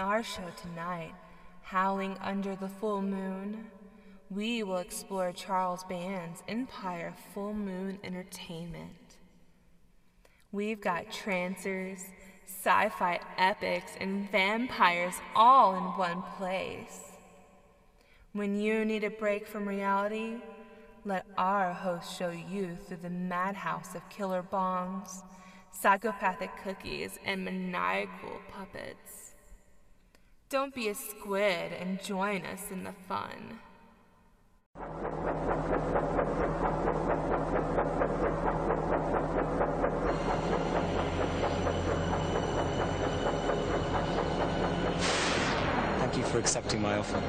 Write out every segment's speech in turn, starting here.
our show tonight, Howling Under the Full Moon, we will explore Charles Band's Empire Full Moon Entertainment. We've got trancers, sci fi epics, and vampires all in one place. When you need a break from reality, let our host show you through the madhouse of killer bombs, psychopathic cookies, and maniacal puppets. Don't be a squid and join us in the fun. Thank you for accepting my offer.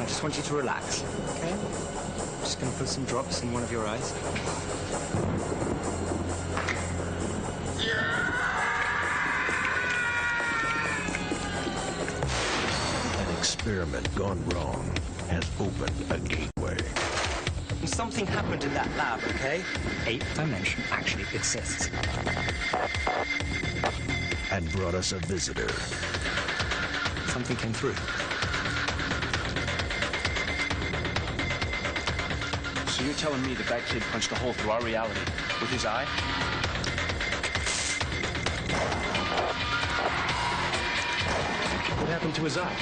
I just want you to relax, okay? I'm just gonna put some drops in one of your eyes. Experiment gone wrong has opened a gateway. Something happened in that lab, okay? Eighth dimension actually exists. And brought us a visitor. Something came through. So you're telling me that that kid punched a hole through our reality with his eye? What to his eye?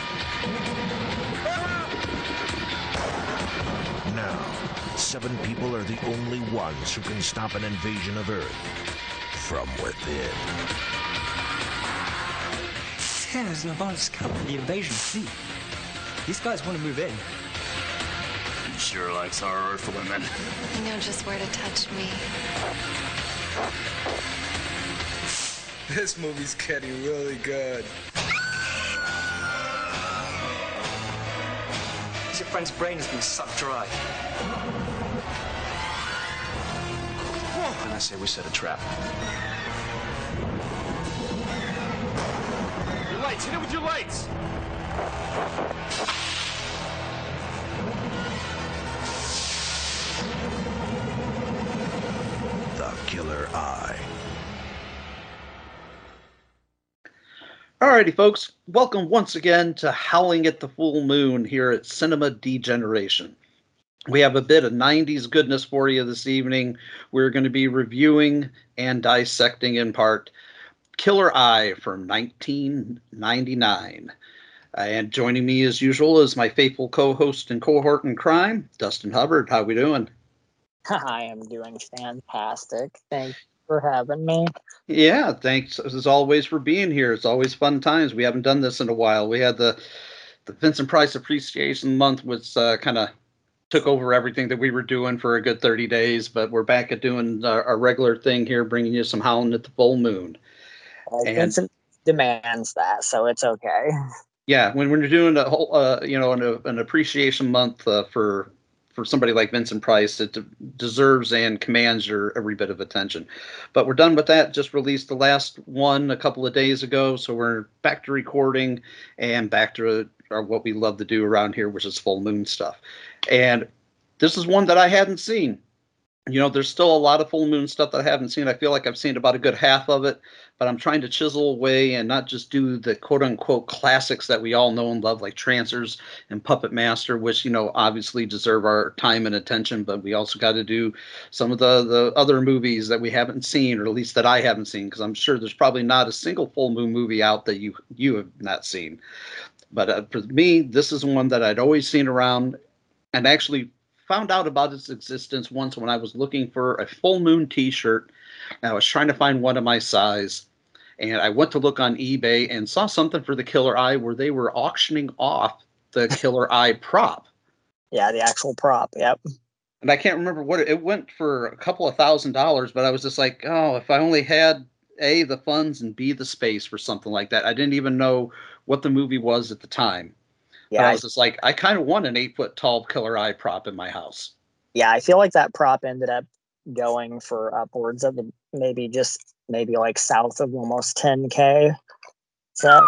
Now, seven people are the only ones who can stop an invasion of Earth from within. There's an advanced cover the invasion fleet. These guys want to move in. Sure likes our Earth women. You know just where to touch me. This movie's getting really good. Friend's brain has been sucked dry. And I say we set a trap. Your lights, hit it with your lights! The Killer Eye. Alrighty, folks, welcome once again to Howling at the Full Moon here at Cinema Degeneration. We have a bit of 90s goodness for you this evening. We're going to be reviewing and dissecting in part Killer Eye from 1999. And joining me as usual is my faithful co-host and cohort in crime, Dustin Hubbard. How we doing? I am doing fantastic. Thank for having me. Yeah, thanks as always for being here. It's always fun times. We haven't done this in a while. We had the the Vincent Price Appreciation Month was uh, kind of took over everything that we were doing for a good 30 days, but we're back at doing our, our regular thing here, bringing you some Howling at the Full Moon. Uh, And- Vincent demands that, so it's okay. Yeah, when, when you're doing a whole, uh, you know, an, an appreciation month uh, for for somebody like Vincent Price, it de- deserves and commands your every bit of attention. But we're done with that. Just released the last one a couple of days ago, so we're back to recording and back to uh, what we love to do around here, which is full moon stuff. And this is one that I hadn't seen. You know, there's still a lot of full moon stuff that I haven't seen. I feel like I've seen about a good half of it, but I'm trying to chisel away and not just do the quote unquote classics that we all know and love, like Trancers and Puppet Master, which, you know, obviously deserve our time and attention, but we also got to do some of the, the other movies that we haven't seen, or at least that I haven't seen, because I'm sure there's probably not a single full moon movie out that you, you have not seen. But uh, for me, this is one that I'd always seen around and actually found out about its existence once when I was looking for a full moon t-shirt. I was trying to find one of my size. And I went to look on eBay and saw something for the Killer Eye where they were auctioning off the Killer Eye prop. Yeah, the actual prop. Yep. And I can't remember what it, it went for a couple of thousand dollars, but I was just like, oh, if I only had A, the funds and B, the space for something like that. I didn't even know what the movie was at the time. Yeah, I was just like, I kind of want an eight foot tall killer eye prop in my house. Yeah, I feel like that prop ended up going for upwards of maybe just maybe like south of almost 10k. So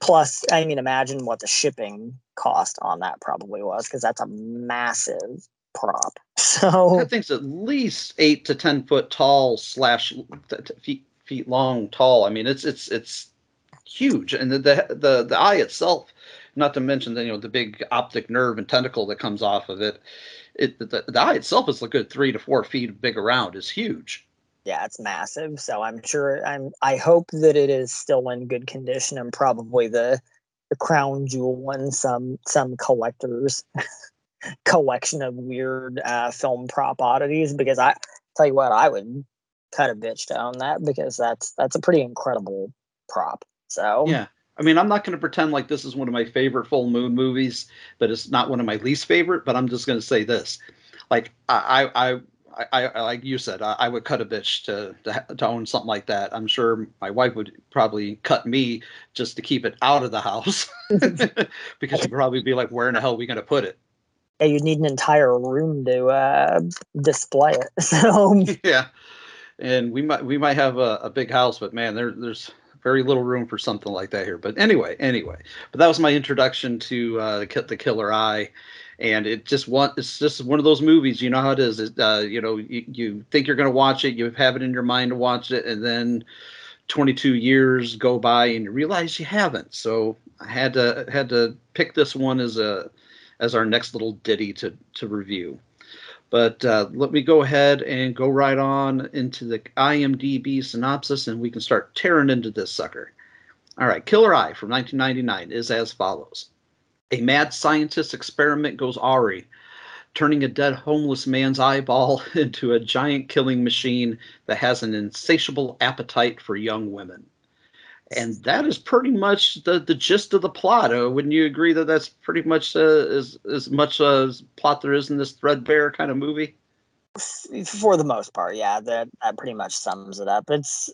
plus, I mean, imagine what the shipping cost on that probably was because that's a massive prop. So that thing's at least eight to ten foot tall slash feet feet long tall. I mean, it's it's it's huge, and the the the, the eye itself not to mention the you know the big optic nerve and tentacle that comes off of it. It the, the eye itself is a good three to four feet big around. is huge. Yeah, it's massive. So I'm sure I'm. I hope that it is still in good condition and probably the the crown jewel in some some collectors collection of weird uh, film prop oddities. Because I tell you what, I would cut a bitch to own that because that's that's a pretty incredible prop. So yeah, I mean, I'm not going to pretend like this is one of my favorite full moon movies, but it's not one of my least favorite. But I'm just going to say this: like I, I, I, I like you said, I, I, would cut a bitch to, to to own something like that. I'm sure my wife would probably cut me just to keep it out of the house because she'd probably be like, "Where in the hell are we going to put it?" Yeah, you'd need an entire room to uh, display it. So yeah, and we might we might have a, a big house, but man, there there's very little room for something like that here. But anyway, anyway, but that was my introduction to uh, the Killer Eye, and it just one it's just one of those movies. You know how it is. It, uh, you know, you, you think you're going to watch it, you have it in your mind to watch it, and then 22 years go by and you realize you haven't. So I had to had to pick this one as a as our next little ditty to to review. But uh, let me go ahead and go right on into the IMDb synopsis and we can start tearing into this sucker. All right, Killer Eye from 1999 is as follows A mad scientist experiment goes awry, turning a dead homeless man's eyeball into a giant killing machine that has an insatiable appetite for young women and that is pretty much the, the gist of the plot. Uh, wouldn't you agree that that's pretty much uh, as as much as plot there is in this threadbare kind of movie? For the most part, yeah, that that pretty much sums it up. It's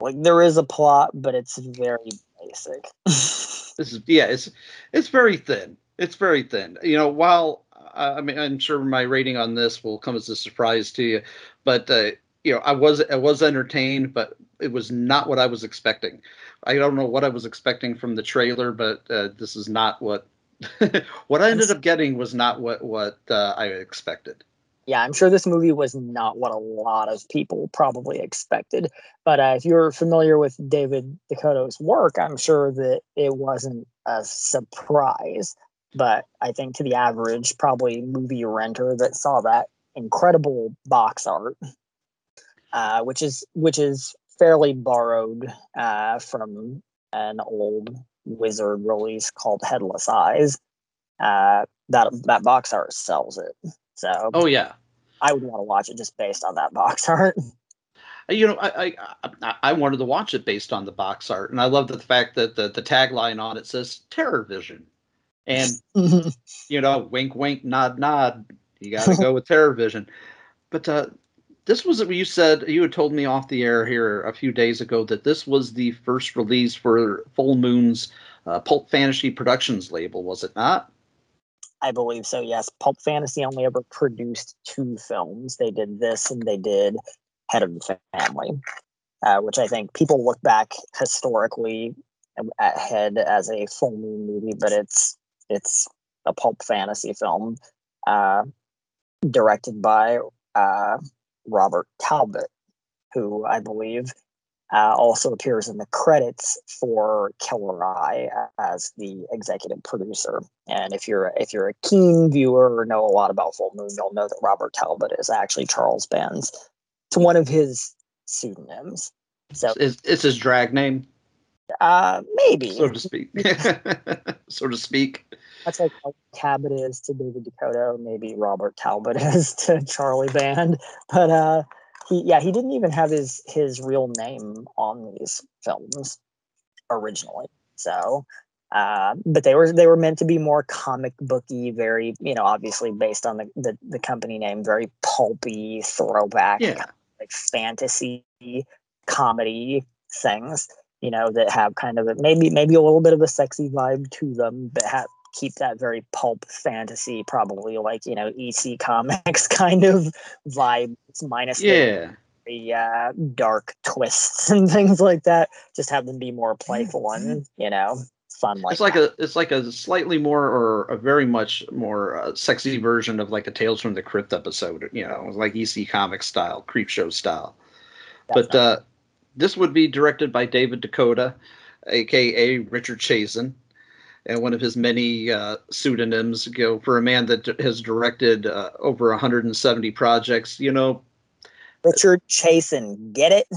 like there is a plot, but it's very basic. this is yeah, it's it's very thin. It's very thin. You know, while I mean, I'm sure my rating on this will come as a surprise to you, but uh, you know, I was I was entertained, but it was not what I was expecting. I don't know what I was expecting from the trailer, but uh, this is not what what I ended up getting was not what what uh, I expected. Yeah, I'm sure this movie was not what a lot of people probably expected. But uh, if you're familiar with David DeCoteau's work, I'm sure that it wasn't a surprise. But I think to the average, probably movie renter that saw that incredible box art uh, which is which is fairly borrowed uh, from an old wizard release called Headless Eyes. Uh, that that box art sells it. So oh yeah, I would want to watch it just based on that box art. You know, I, I I wanted to watch it based on the box art, and I love the fact that the the tagline on it says Terror Vision, and you know, wink, wink, nod, nod. You got to go with Terror Vision. But uh, this was you said you had told me off the air here a few days ago that this was the first release for Full Moon's uh, Pulp Fantasy Productions label, was it not? I believe so. Yes, Pulp Fantasy only ever produced two films. They did this, and they did Head of the Family, uh, which I think people look back historically at Head as a Full Moon movie, but it's it's a pulp fantasy film uh, directed by uh, Robert Talbot, who I believe uh, also appears in the credits for Killer Eye as the executive producer. And if you're if you're a keen viewer or know a lot about Full Moon, you'll know that Robert Talbot is actually Charles Band's. It's one of his pseudonyms. So it's, it's his drag name, uh, maybe so to speak. so to speak. That's like how Cabot is to David DeCoteau, maybe Robert Talbot is to Charlie Band. But uh, he, yeah, he didn't even have his his real name on these films originally. So, uh, but they were they were meant to be more comic booky, very you know, obviously based on the the, the company name, very pulpy throwback, Yeah. like fantasy comedy things. You know that have kind of a, maybe maybe a little bit of a sexy vibe to them, but have keep that very pulp fantasy, probably like you know EC Comics kind of vibe, minus the Yeah. the uh, dark twists and things like that. Just have them be more playful and you know fun. Like it's like a it's like a slightly more or a very much more uh, sexy version of like a Tales from the Crypt episode. You know, like EC comic style, creep show style. But uh, this would be directed by David DeCoteau, aka Richard Chasen, and one of his many uh, pseudonyms. You know, for a man that has directed uh, over 170 projects, you know, Richard Chasen. Get it?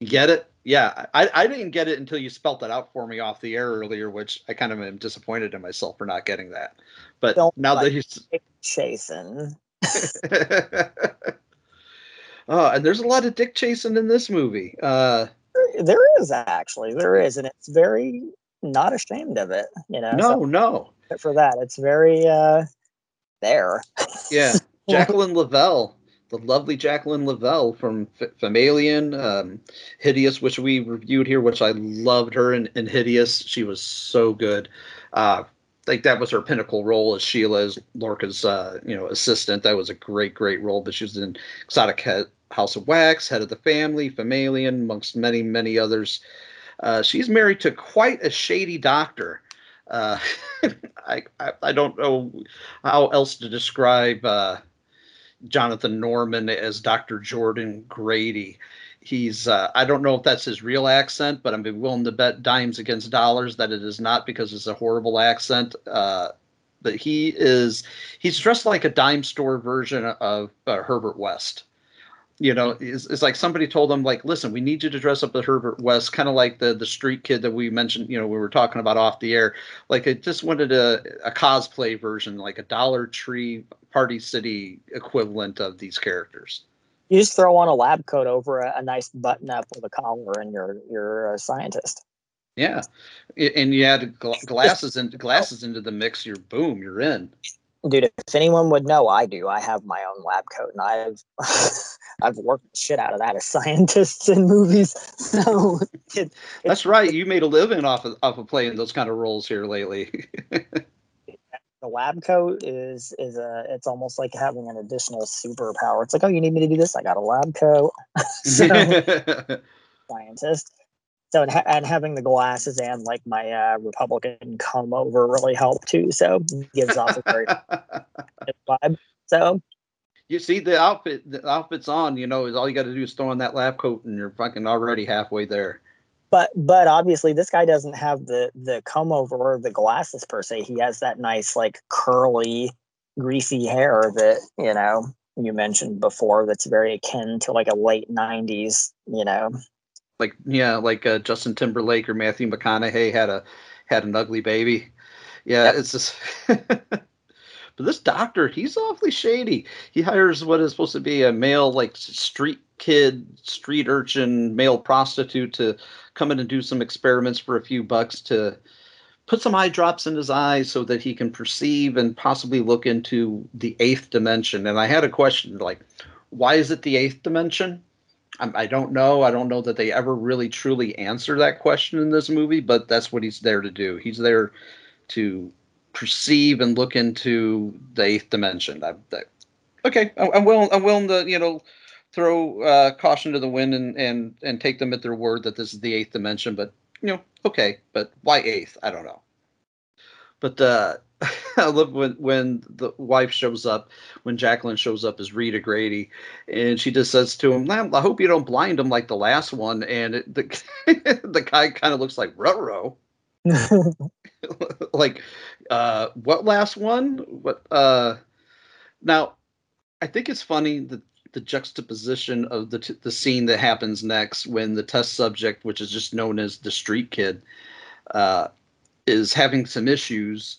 Get it? Yeah, I, I didn't get it until you spelt that out for me off the air earlier, which I kind of am disappointed in myself for not getting that. But Don't now that he's Chasen. oh, and there's a lot of dick chasing in this movie. Uh, There is actually there is, and it's very not ashamed of it. You know, no, so no, for that, it's very uh there. yeah, Jacqueline Lovell, the lovely Jacqueline Lovell from F- um, Hideous, which we reviewed here, which I loved her in, in Hideous. She was so good. Uh, like that was her pinnacle role as Sheila, as Lorca's uh, you know assistant. That was a great, great role. But she was in Exotic House of Wax, Head of the Family, Femalien, amongst many, many others. Uh, she's married to quite a shady doctor. Uh, I, I I don't know how else to describe uh, Jonathan Norman as Dr. Jordan Grady. He's uh, I don't know if that's his real accent, but I'm willing to bet dimes against dollars that it is not because it's a horrible accent. Uh, but he is he's dressed like a dime store version of Herbert West. You know, it's, it's like somebody told him like, listen, we need you to dress up as Herbert West, kind of like the the street kid that we mentioned. You know, we were talking about off the air. Like, it just wanted a a cosplay version, like a Dollar Tree Party City equivalent of these characters. You just throw on a lab coat over a, a nice button up with a collar, and you're you're a scientist. Yeah, and you add gla- glasses and glasses into the mix. You're boom, you're in. Dude, if anyone would know, I do. I have my own lab coat, and I've I've worked shit out of that as scientists in movies. So it, That's right. You made a living off of off of playing those kind of roles here lately. the lab coat is is a it's almost like having an additional superpower. It's like, oh, you need me to do this? I got a lab coat. so, scientist. So and, ha- and having the glasses and like my uh, Republican comb over really help too. So gives off a very vibe. So you see the outfit, the outfit's on. You know, is all you got to do is throw on that lab coat, and you're fucking already halfway there. but but obviously this guy doesn't have the the comb over or the glasses per se. He has that nice like curly, greasy hair that you know you mentioned before. That's very akin to like a late '90s. You know, Like yeah, like uh, Justin Timberlake or Matthew McConaughey had a had an ugly baby. Yeah, it's just. but this doctor, he's awfully shady. He hires what is supposed to be a male like street kid, street urchin, male prostitute to come in and do some experiments for a few bucks to put some eye drops in his eyes so that he can perceive and possibly look into the eighth dimension. And I had a question like, why is it the eighth dimension? I, don't know. I don't know that they ever really truly answer that question in this movie, but that's what he's there to do. He's there to perceive and look into the eighth dimension. I, I, okay, I'm willing. I'm willing to you know throw uh, caution to the wind and and and take them at their word that this is the eighth dimension. But you know, okay, but why eighth? I don't know. But uh, I love when when the wife shows up, when Jacqueline shows up as Rita Grady, and she just says to him, "I hope you don't blind him like the last one." And it, the the guy kind of looks like Roro. like, uh, what last one? What? Uh, now, I think it's funny that the juxtaposition of the t- the scene that happens next when the test subject, which is just known as the street kid, uh, is having some issues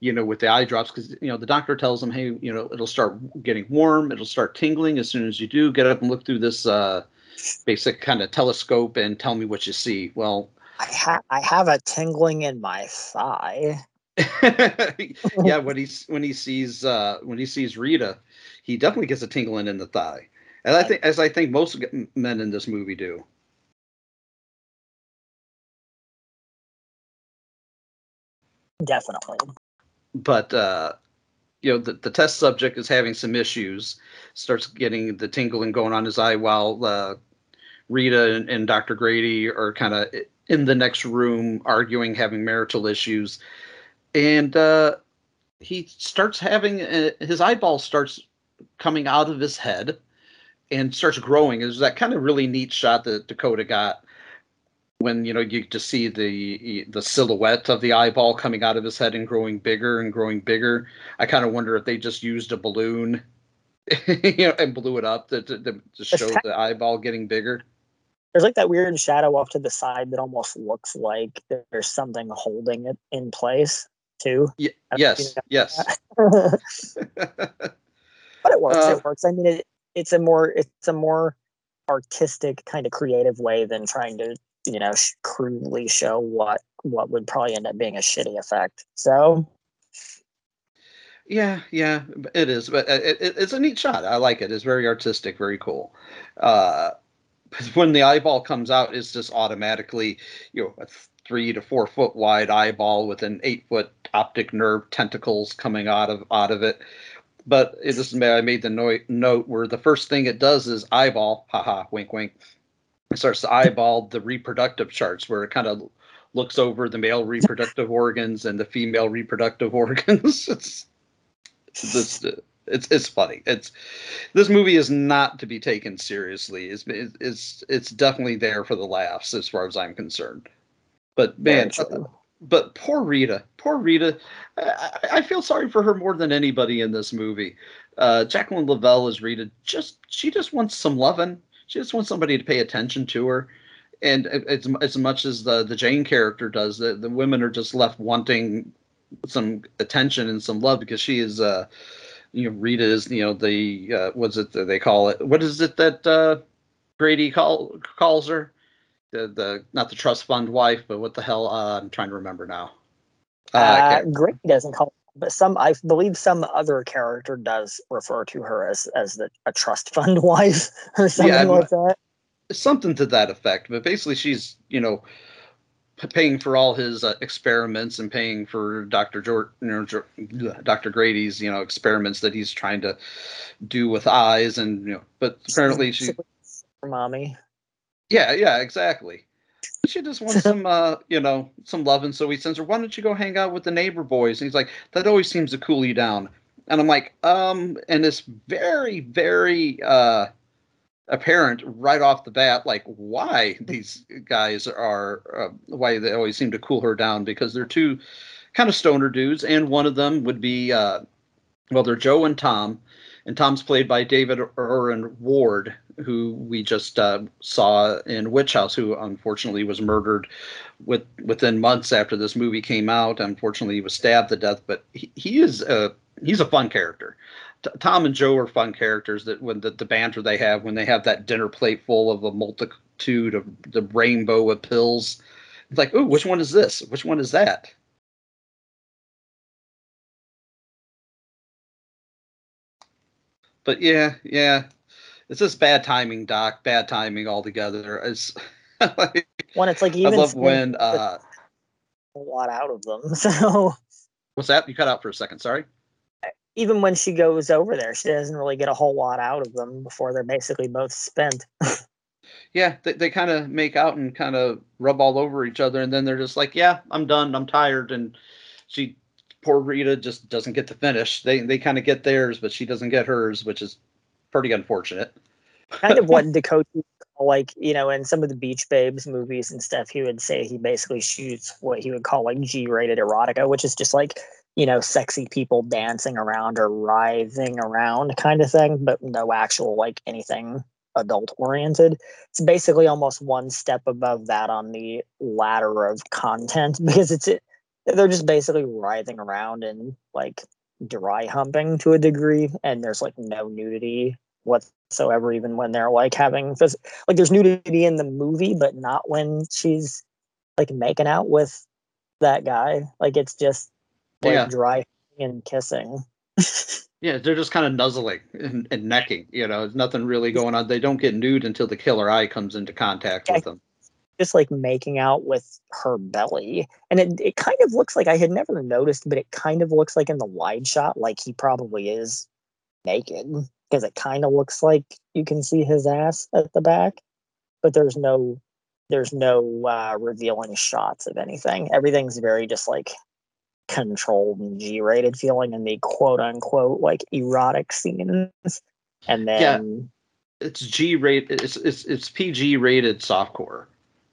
you know, with the eye drops because you know the doctor tells them, hey, you know, it'll start getting warm, it'll start tingling as soon as you do. Get up and look through this uh, basic kind of telescope and tell me what you see. Well, I, ha- I have a tingling in my thigh. yeah, when he's when he sees uh, when he sees Rita, he definitely gets a tingling in the thigh, and I think as I think most men in this movie do. Definitely but uh, you know the, the test subject is having some issues starts getting the tingling going on his eye while uh, rita and, and dr grady are kind of in the next room arguing having marital issues. And uh, he starts having uh, his eyeball starts coming out of his head and starts growing. There's that kind of really neat shot that DeCoteau got when you know you just see the the silhouette of the eyeball coming out of his head and growing bigger and growing bigger i kind of wonder if they just used a balloon you know and blew it up to, to, to show the eyeball getting bigger. There's like that weird shadow off to the side that almost looks like there's something holding it in place too. Y- yes yes. but it works uh, it works. I mean it, it's a more it's a more artistic kind of creative way than trying to you know crudely show what what would probably end up being a shitty effect. So yeah yeah it is but it, it, it's a neat shot. I like it. It's very artistic very cool. Uh when the eyeball comes out it's just automatically you know a three to four foot wide eyeball with an eight foot optic nerve tentacles coming out of out of it. But it just i made the no- note where the first thing it does is eyeball haha wink wink starts to eyeball the reproductive charts where it kind of looks over the male reproductive organs and the female reproductive organs. it's this it's it's funny. It's this movie is not to be taken seriously. It's it's it's definitely there for the laughs as far as I'm concerned. But man, uh, but poor Rita, poor Rita. I, I, feel sorry for her more than anybody in this movie. Uh, Jacqueline Lovell is Rita. Just she just wants some loving she just wants somebody to pay attention to her. And as, as much as the the jane character does the, the women are just left wanting some attention and some love because she is uh you know rita is you know the uh what's it that they call it? What is it that uh grady call calls her? The the not the trust fund wife but what the hell uh, i'm trying to remember now. Uh, uh grady doesn't call but some I believe some other character does refer to her as as the a trust fund wife or something yeah, like that. Something to that effect. But basically, she's you know paying for all his uh, experiments and paying for Dr. George, you know, Dr. Grady's, you know, experiments that he's trying to do with eyes and, you know, but apparently she, mommy. Yeah, yeah, exactly she just wants some uh you know some love and so he sends her why don't you go hang out with the neighbor boys? And he's like that always seems to cool you down. And i'm like um and it's very very uh apparent right off the bat like why these guys are uh, why they always seem to cool her down because they're two kind of stoner dudes and one of them would be uh well they're joe and tom and tom's played by david Erwin ward who we just uh, saw in Witch House, who unfortunately was murdered with, within months after this movie came out. Unfortunately, he was stabbed to death, but he, he is a he's a fun character. T- Tom and Joe are fun characters that when the, the banter they have when they have that dinner plate full of a multitude of the rainbow of pills. It's like, oh, which one is this? Which one is that? But yeah, yeah, it's just bad timing, Doc. Bad timing altogether. It's like, when it's like even I love when uh, a lot out of them. So what's that? You cut out for a second. Sorry. Even when she goes over there, she doesn't really get a whole lot out of them before they're basically both spent. yeah, they, they kind of make out and kind of rub all over each other, and then they're just like, "Yeah, I'm done. I'm tired." And she poor Rita just doesn't get to finish. They they kind of get theirs, but she doesn't get hers, which is pretty unfortunate. kind of what DeCoteau like you know in some of the Beach Babes movies and stuff, he would say he basically shoots what he would call like G-rated erotica, which is just like you know sexy people dancing around or writhing around kind of thing, but no actual like anything adult oriented. It's basically almost one step above that on the ladder of content because it's it, they're just basically writhing around and like dry humping to a degree, and there's like no nudity whatsoever, even when they're like having phys- like there's nudity in the movie, but not when she's like making out with that guy. Like it's just like Yeah. dry and kissing. Yeah, they're just kind of nuzzling and, and necking. You know, there's nothing really going on. They don't get nude until the killer eye comes into contact with them. Just like making out with her belly. And it, it kind of looks like I had never noticed, but it kind of looks like in the wide shot, like he probably is naked because it kind of looks like you can see his ass at the back, but there's no there's no uh, revealing shots of anything. Everything's very just like controlled and G-rated feeling in the quote unquote like erotic scenes. And then yeah. It's G rated. It's it's it's PG rated softcore,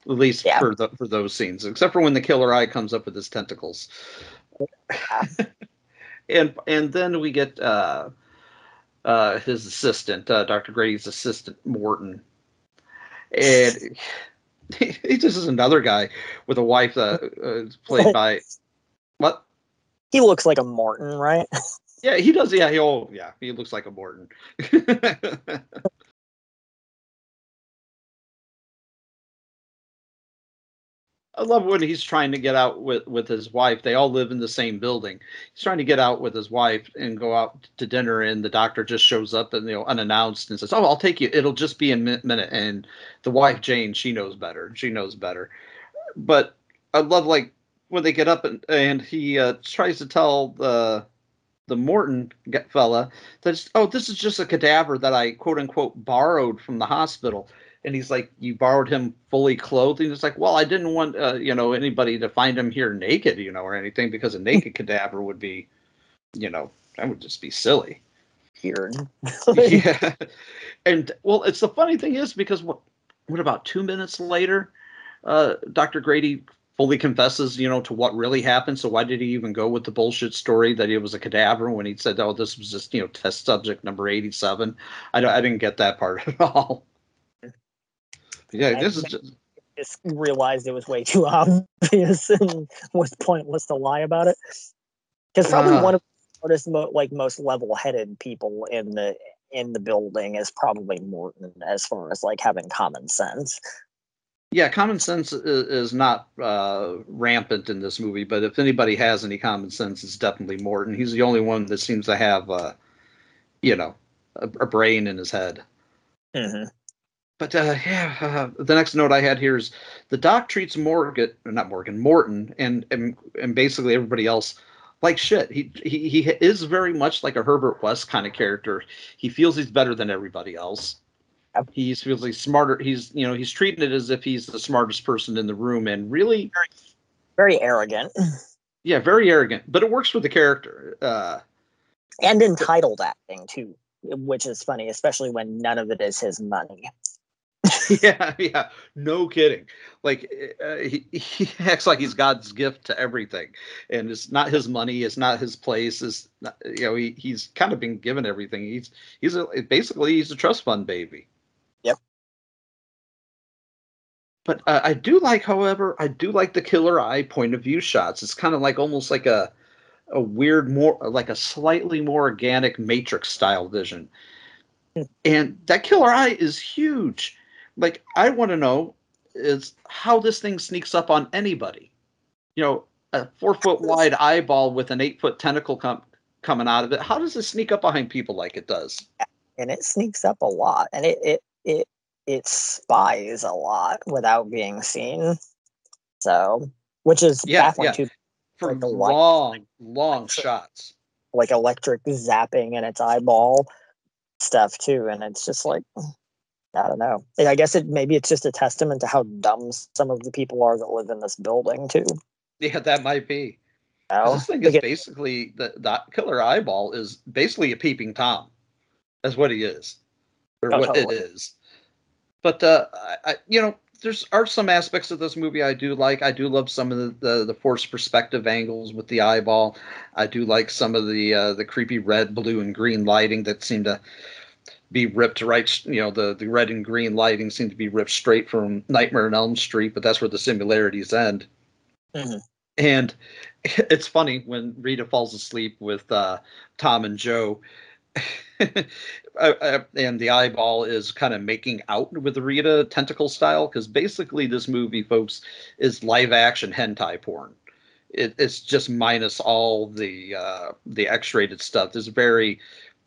at least Yeah. for the for those scenes, except for when the killer eye comes up with his tentacles. and and then we get uh, uh, his assistant, uh, Dr. Grady's assistant, Morton, and he, he just is another guy with a wife that uh, played by what? he looks like a Morton, right? Yeah, he does. Yeah, he oh yeah, he looks like a Morton. I love when he's trying to get out with with his wife. They all live in the same building. He's trying to get out with his wife and go out to dinner, and the doctor just shows up and you know unannounced and says, "Oh, I'll take you. It'll just be a minute." And the wife Jane, she knows better. She knows better. But I love like when they get up and and he uh, tries to tell the the Morton fella that oh this is just a cadaver that I quote unquote borrowed from the hospital and he's like you borrowed him fully clothed and it's like well I didn't want uh, you know anybody to find him here naked you know or anything because a naked cadaver would be you know that would just be silly Weird. yeah and well it's the funny thing is because what what about two minutes later uh Dr. Grady fully confesses, you know, to what really happened. So why did he even go with the bullshit story that it was a cadaver when he said, "Oh, this was just you know test subject number eighty-seven"? I don't, I didn't get that part at all. Yeah, this is just, just realized it was way too obvious and was pointless to lie about it. Because probably Ah. one of the like most level-headed people in the in the building is probably Morton, as far as like having common sense. yeah. Common sense is, is not uh, rampant in this movie, but if anybody has any common sense, it's definitely Morton. He's the only one that seems to have, uh, you know, a, a brain in his head. Mm-hmm. But uh, yeah, uh, the next note I had here is the doc treats Morgan, not Morgan, Morton, and and and basically everybody else like shit. He he he is very much like a Herbert West kind of character. He feels he's better than everybody else. He feels he's smarter. He's you know he's treating it as if he's the smartest person in the room, and really, Very arrogant yeah, very arrogant. But it works for the character. Uh, and entitled acting too, which is funny, especially when none of it is his money. yeah, yeah, no kidding. Like uh, he, he acts like he's God's gift to everything, and it's not his money, it's not his place. It's not, you know he, he's kind of been given everything. He's he's a, basically he's a trust fund baby. Yep. But uh, I do like, however, I do like the killer eye point of view shots. It's kind of like almost like a a weird, more like a slightly more organic Matrix style vision. And that killer eye is huge. Like I want to know is how this thing sneaks up on anybody. You know, a four foot wide eyeball with an eight foot tentacle com- coming out of it. How does it sneak up behind people like it does? and it sneaks up a lot and it it it it spies a lot without being seen so which is Yeah, yeah. too For Like light- long, long shots. like electric zapping in its eyeball stuff too and it's just like i don't know i guess it maybe it's just a testament to how dumb some of the people are that live in this building too Yeah, that might be. know? This thing is Because- basically the that killer eyeball is basically a peeping tom. That's what he is, or Oh, what it is. But uh, I, I, you know, there's are some aspects of this movie I do like. I do love some of the the, the forced perspective angles with the eyeball. I do like some of the uh, the creepy red, blue, and green lighting that seem to be ripped right. You know, the the red and green lighting seem to be ripped straight from Nightmare on Elm Street, but that's where the similarities end. Mhm. And it's funny when Rita falls asleep with uh, Tom and Joe, uh, uh, and the eyeball is kind of making out with Rita tentacle style. Because basically, this movie, folks, is live action hentai porn. It, it's just minus all the uh, the X rated stuff. It's very,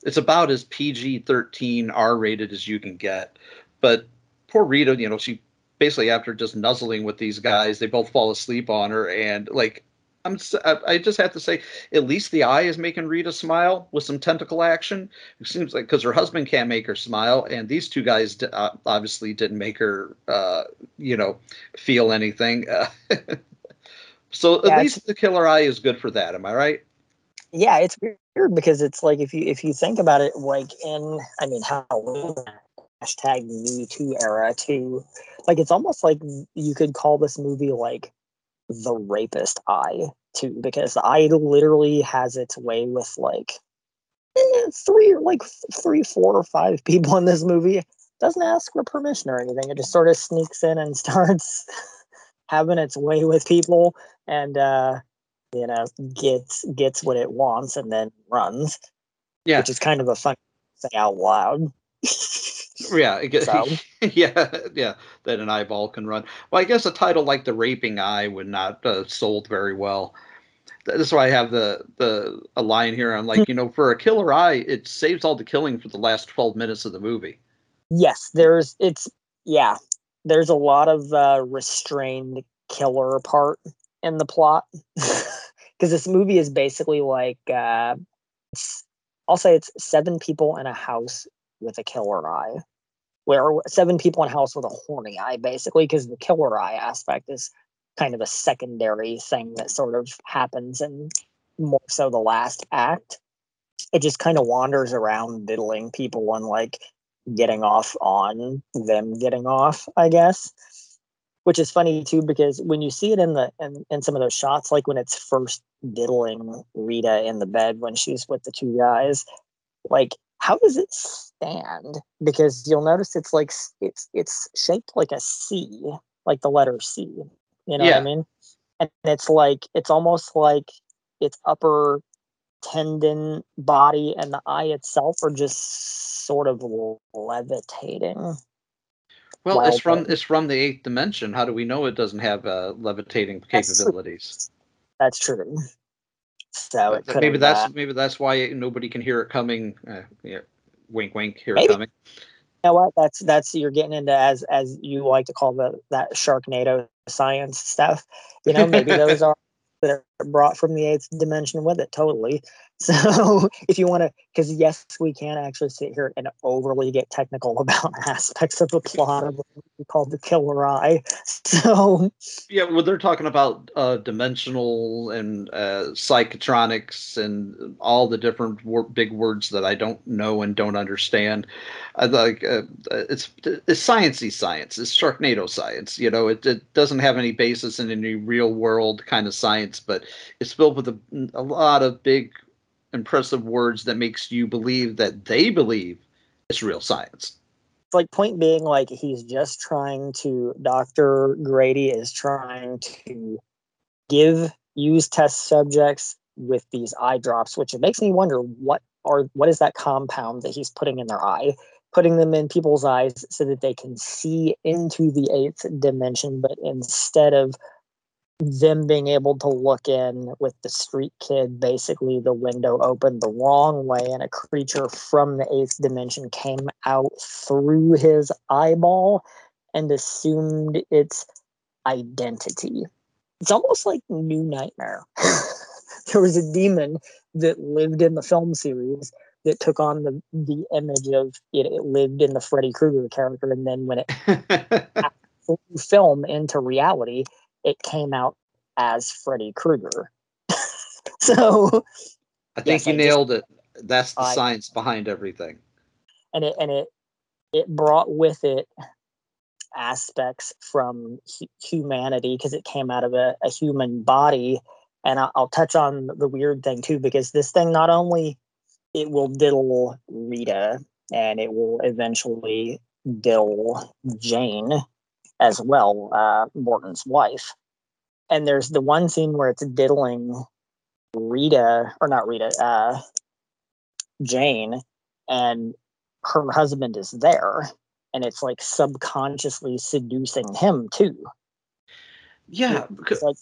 it's about as PG thirteen R rated as you can get. But poor Rita, you know, she basically after just nuzzling with these guys, they both fall asleep on her, and like I'm, I just have to say, at least the eye is making Rita smile with some tentacle action. It seems like because her husband can't make her smile, and these two guys d- uh, obviously didn't make her, uh, you know, feel anything. Uh, so at least the killer eye is good for that. Am I right? Yeah it's weird because it's like if you if you think about it like in i mean halloween hashtag me too era too like it's almost like you could call this movie like the rapist eye too because the eye literally has its way with like eh, three like three four or five people in this movie. Doesn't ask for permission or anything it just sort of sneaks in and starts having its way with people and uh you know gets gets what it wants and then runs Yeah. which is kind of a fun thing out loud Yeah, I guess- So? yeah, yeah. That an eyeball can run. Well, I guess a title like "The Raping Eye" would not uh, sold very well. That's why I have the the a line here. I'm like, you know, for a killer eye, it saves all the killing for the last 12 minutes of the movie. yes there's it's yeah there's a lot of uh restrained killer part in the plot because this movie is basically like uh i'll say it's seven people in a house with a killer eye where seven people in a house with a horny eye basically because the killer eye aspect is kind of a secondary thing that sort of happens in more so the last act it just kind of wanders around diddling people and like getting off on them getting off, I guess. Which is funny too because when you see it in the in, in some of those shots, like when it's first diddling Rita in the bed when she's with the two guys, like how does it stand? Because you'll notice it's like it's it's shaped like a C, like the letter C. You know what I mean? And it's like it's almost like its upper tendon body and the eye itself are just sort of levitating. Well, it's from it's from the eighth dimension. How do we know it doesn't have uh, levitating That's true. capabilities? That's true. So it could maybe that's uh, maybe that's why nobody can hear it coming. Uh, yeah, wink, wink, hear Maybe. it coming. you know what? That's that's you're getting into as as you like to call the that Sharknado science stuff. You know, maybe those are that are brought from the eighth dimension with it. Totally. So if you want to, because yes, we can actually sit here and overly get technical about aspects of the plot of what we call the killer eye. So Yeah, well, they're talking about uh, dimensional and uh, psychotronics and all the different wor- big words that I don't know and don't understand. I like uh, it's it's sciencey science. It's Sharknado science. You know, it, it doesn't have any basis in any real world kind of science, but it's filled with a, a lot of big, impressive words that makes you believe that they believe it's real science. it's like point being like he's just trying to dr grady is trying to give use test subjects with these eye drops which it makes me wonder what are what is that compound that he's putting in their eye putting them in people's eyes so that they can see into the eighth dimension but instead of them being able to look in with the street kid basically the window opened the wrong way and a creature from the eighth dimension came out through his eyeball and assumed its identity. It's almost like new nightmare. There was a demon that lived in the film series that took on the the image of it, it lived in the Freddy Krueger character and then when it film into reality it came out as Freddy Krueger. so I think Yes, you I just- nailed it. That's the I- science behind everything. and it and it it brought with it aspects from hu- humanity because it came out of a, a human body and I, i'll touch on the weird thing too because this thing not only it will diddle rita and it will eventually diddle jane as well uh, morton's wife and there's the one scene where it's diddling rita or not rita uh, jane and her husband is there and it's like subconsciously seducing him too. Yeah, He's like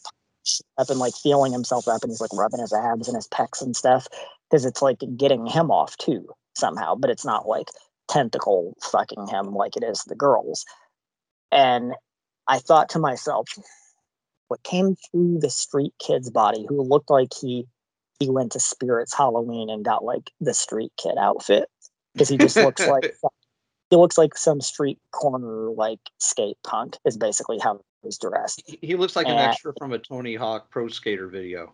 up and like feeling himself up and he's like rubbing his abs and his pecs and stuff because it's like getting him off too somehow, but it's not like tentacle fucking him like it is the girls. And I thought to myself, what came through the street kid's body who looked like he he went to Spirits Halloween and got like the street kid outfit because he just looks like he looks like some street corner like skate punk is basically how he's dressed. He- He looks like an extra from a Tony Hawk Pro Skater video.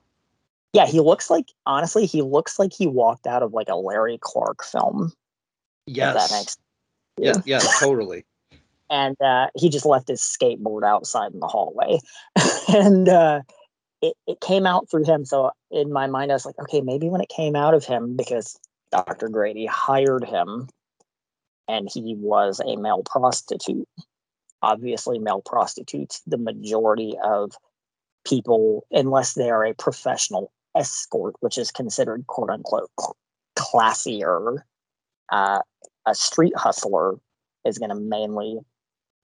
Yeah, he looks like honestly, he looks like he walked out of like a Larry Clark film. Yes. that makes yeah, yeah, totally. And uh, he just left his skateboard outside in the hallway. And uh, it, it came out through him so in my mind i was like okay maybe when it came out of him because dr grady hired him and he was a male prostitute. Obviously male prostitutes the majority of people unless they are a professional escort which is considered quote unquote classier uh, a street hustler is going to mainly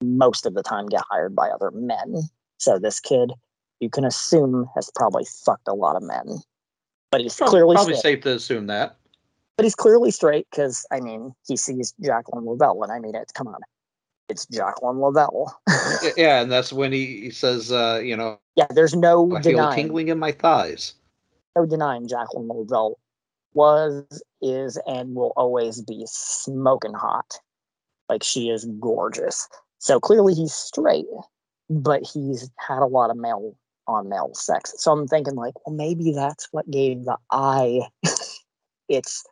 most of the time get hired by other men. So this kid, you can assume, has probably fucked a lot of men. But he's Probably, clearly probably straight. safe to assume that. But he's clearly straight because I mean he sees Jacqueline Lovell, and I mean it's come on, it's Jacqueline Lovell. Yeah, and that's when he, he says, uh, you know, yeah, there's no I feel tingling in my thighs. no denying Jacqueline Lovell was, is, and will always be smoking hot. Like she is gorgeous. So clearly he's straight, but he's had a lot of male on male sex. So I'm thinking like, well, maybe that's what gave the eye its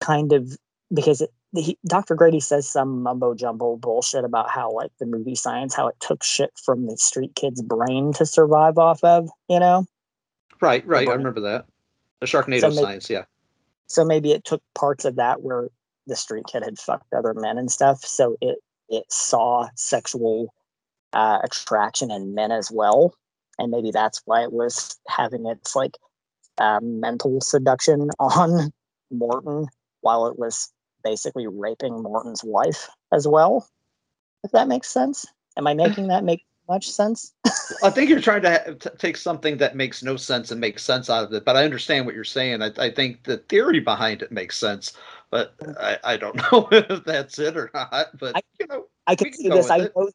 kind of because it, he, Dr. Grady says some mumbo jumbo bullshit about how like the movie science, how it took shit from the street kid's brain to survive off of, you know? Right, right. I remember that. The Sharknado So may- science, yeah. so maybe it took parts of that where the street kid had fucked other men and stuff so it it saw sexual uh, attraction in men as well. And maybe that's why it was having its like uh, mental seduction on morton while it was basically raping morton's wife as well if that makes sense. Am i making that make much sense? I think you're trying to t- take something that makes no sense and make sense out of it, but I understand what you're saying. I, I think the theory behind it makes sense, but I, I don't know if that's it or not. But you know, I can say this. I know.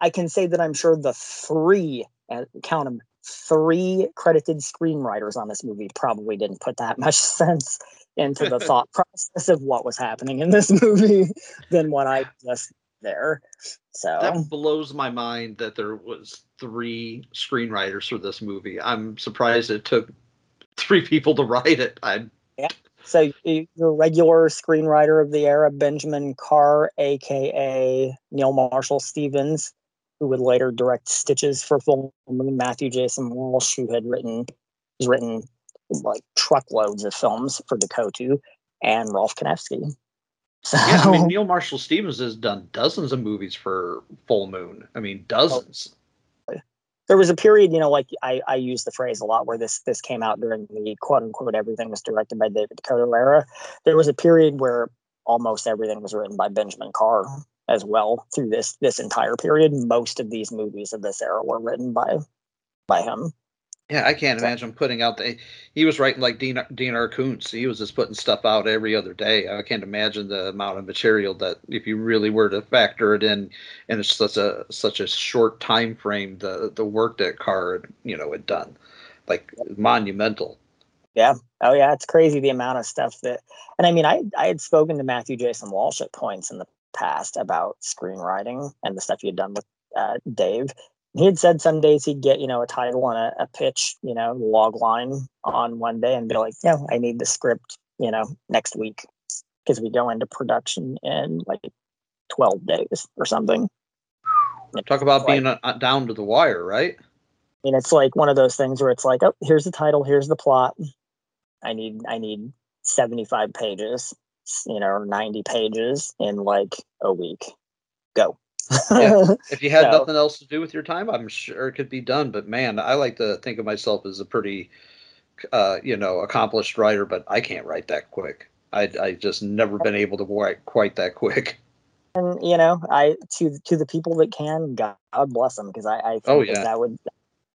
I can say that I'm sure the three, uh, count them, three credited screenwriters on this movie probably didn't put that much sense into the thought process of what was happening in this movie than what I just there. So that blows my mind that there was three screenwriters for this movie. I'm surprised it took three people to write it. I yeah. So your regular screenwriter of the era, Benjamin Carr, aka Neal Marshall Stevens, who would later direct Stitches for Full Moon, Matthew Jason Walsh, who had written has written like truckloads of films for DeCoteau, and Rolfe Kanefsky. So yeah, I mean Neal Marshall Stevens has done dozens of movies for Full Moon. I mean dozens. There was a period, you know, like I, I use the phrase a lot where this this came out during the quote unquote everything was directed by David DeCoteau era. There was a period where almost everything was written by Benjamin Carr as well through this this entire period. Most of these movies of this era were written by by him. Yeah, I can't imagine putting out the. He was writing like Dean Dean R. Koontz. He was just putting stuff out every other day. I can't imagine the amount of material that if you really were to factor it in, and it's such a such a short time frame, the the work that Carr you know had done, like monumental. Yeah. Oh yeah, it's crazy the amount of stuff that and I mean I I had spoken to Matthew Jason Walsh at points in the past about screenwriting and the stuff he had done with uh, Dave. He had said some days he'd get you know a title and a, a pitch you know log line on one day and be like yeah i need the script you know next week because we go into production in like 12 days or something Talk about being uh, down to the wire, right? I mean, it's like one of those things where it's like, oh, here's the title, here's the plot. I need, I need 75 pages, you know, 90 pages in like a week. Go. Yeah. If you had nothing else to do with your time, I'm sure it could be done. But man, I like to think of myself as a pretty, uh, you know, accomplished writer, but I can't write that quick. I I just never been able to write quite that quick. and you know, I to to the people that can, God bless them, because I, I think Oh, that, yeah. that would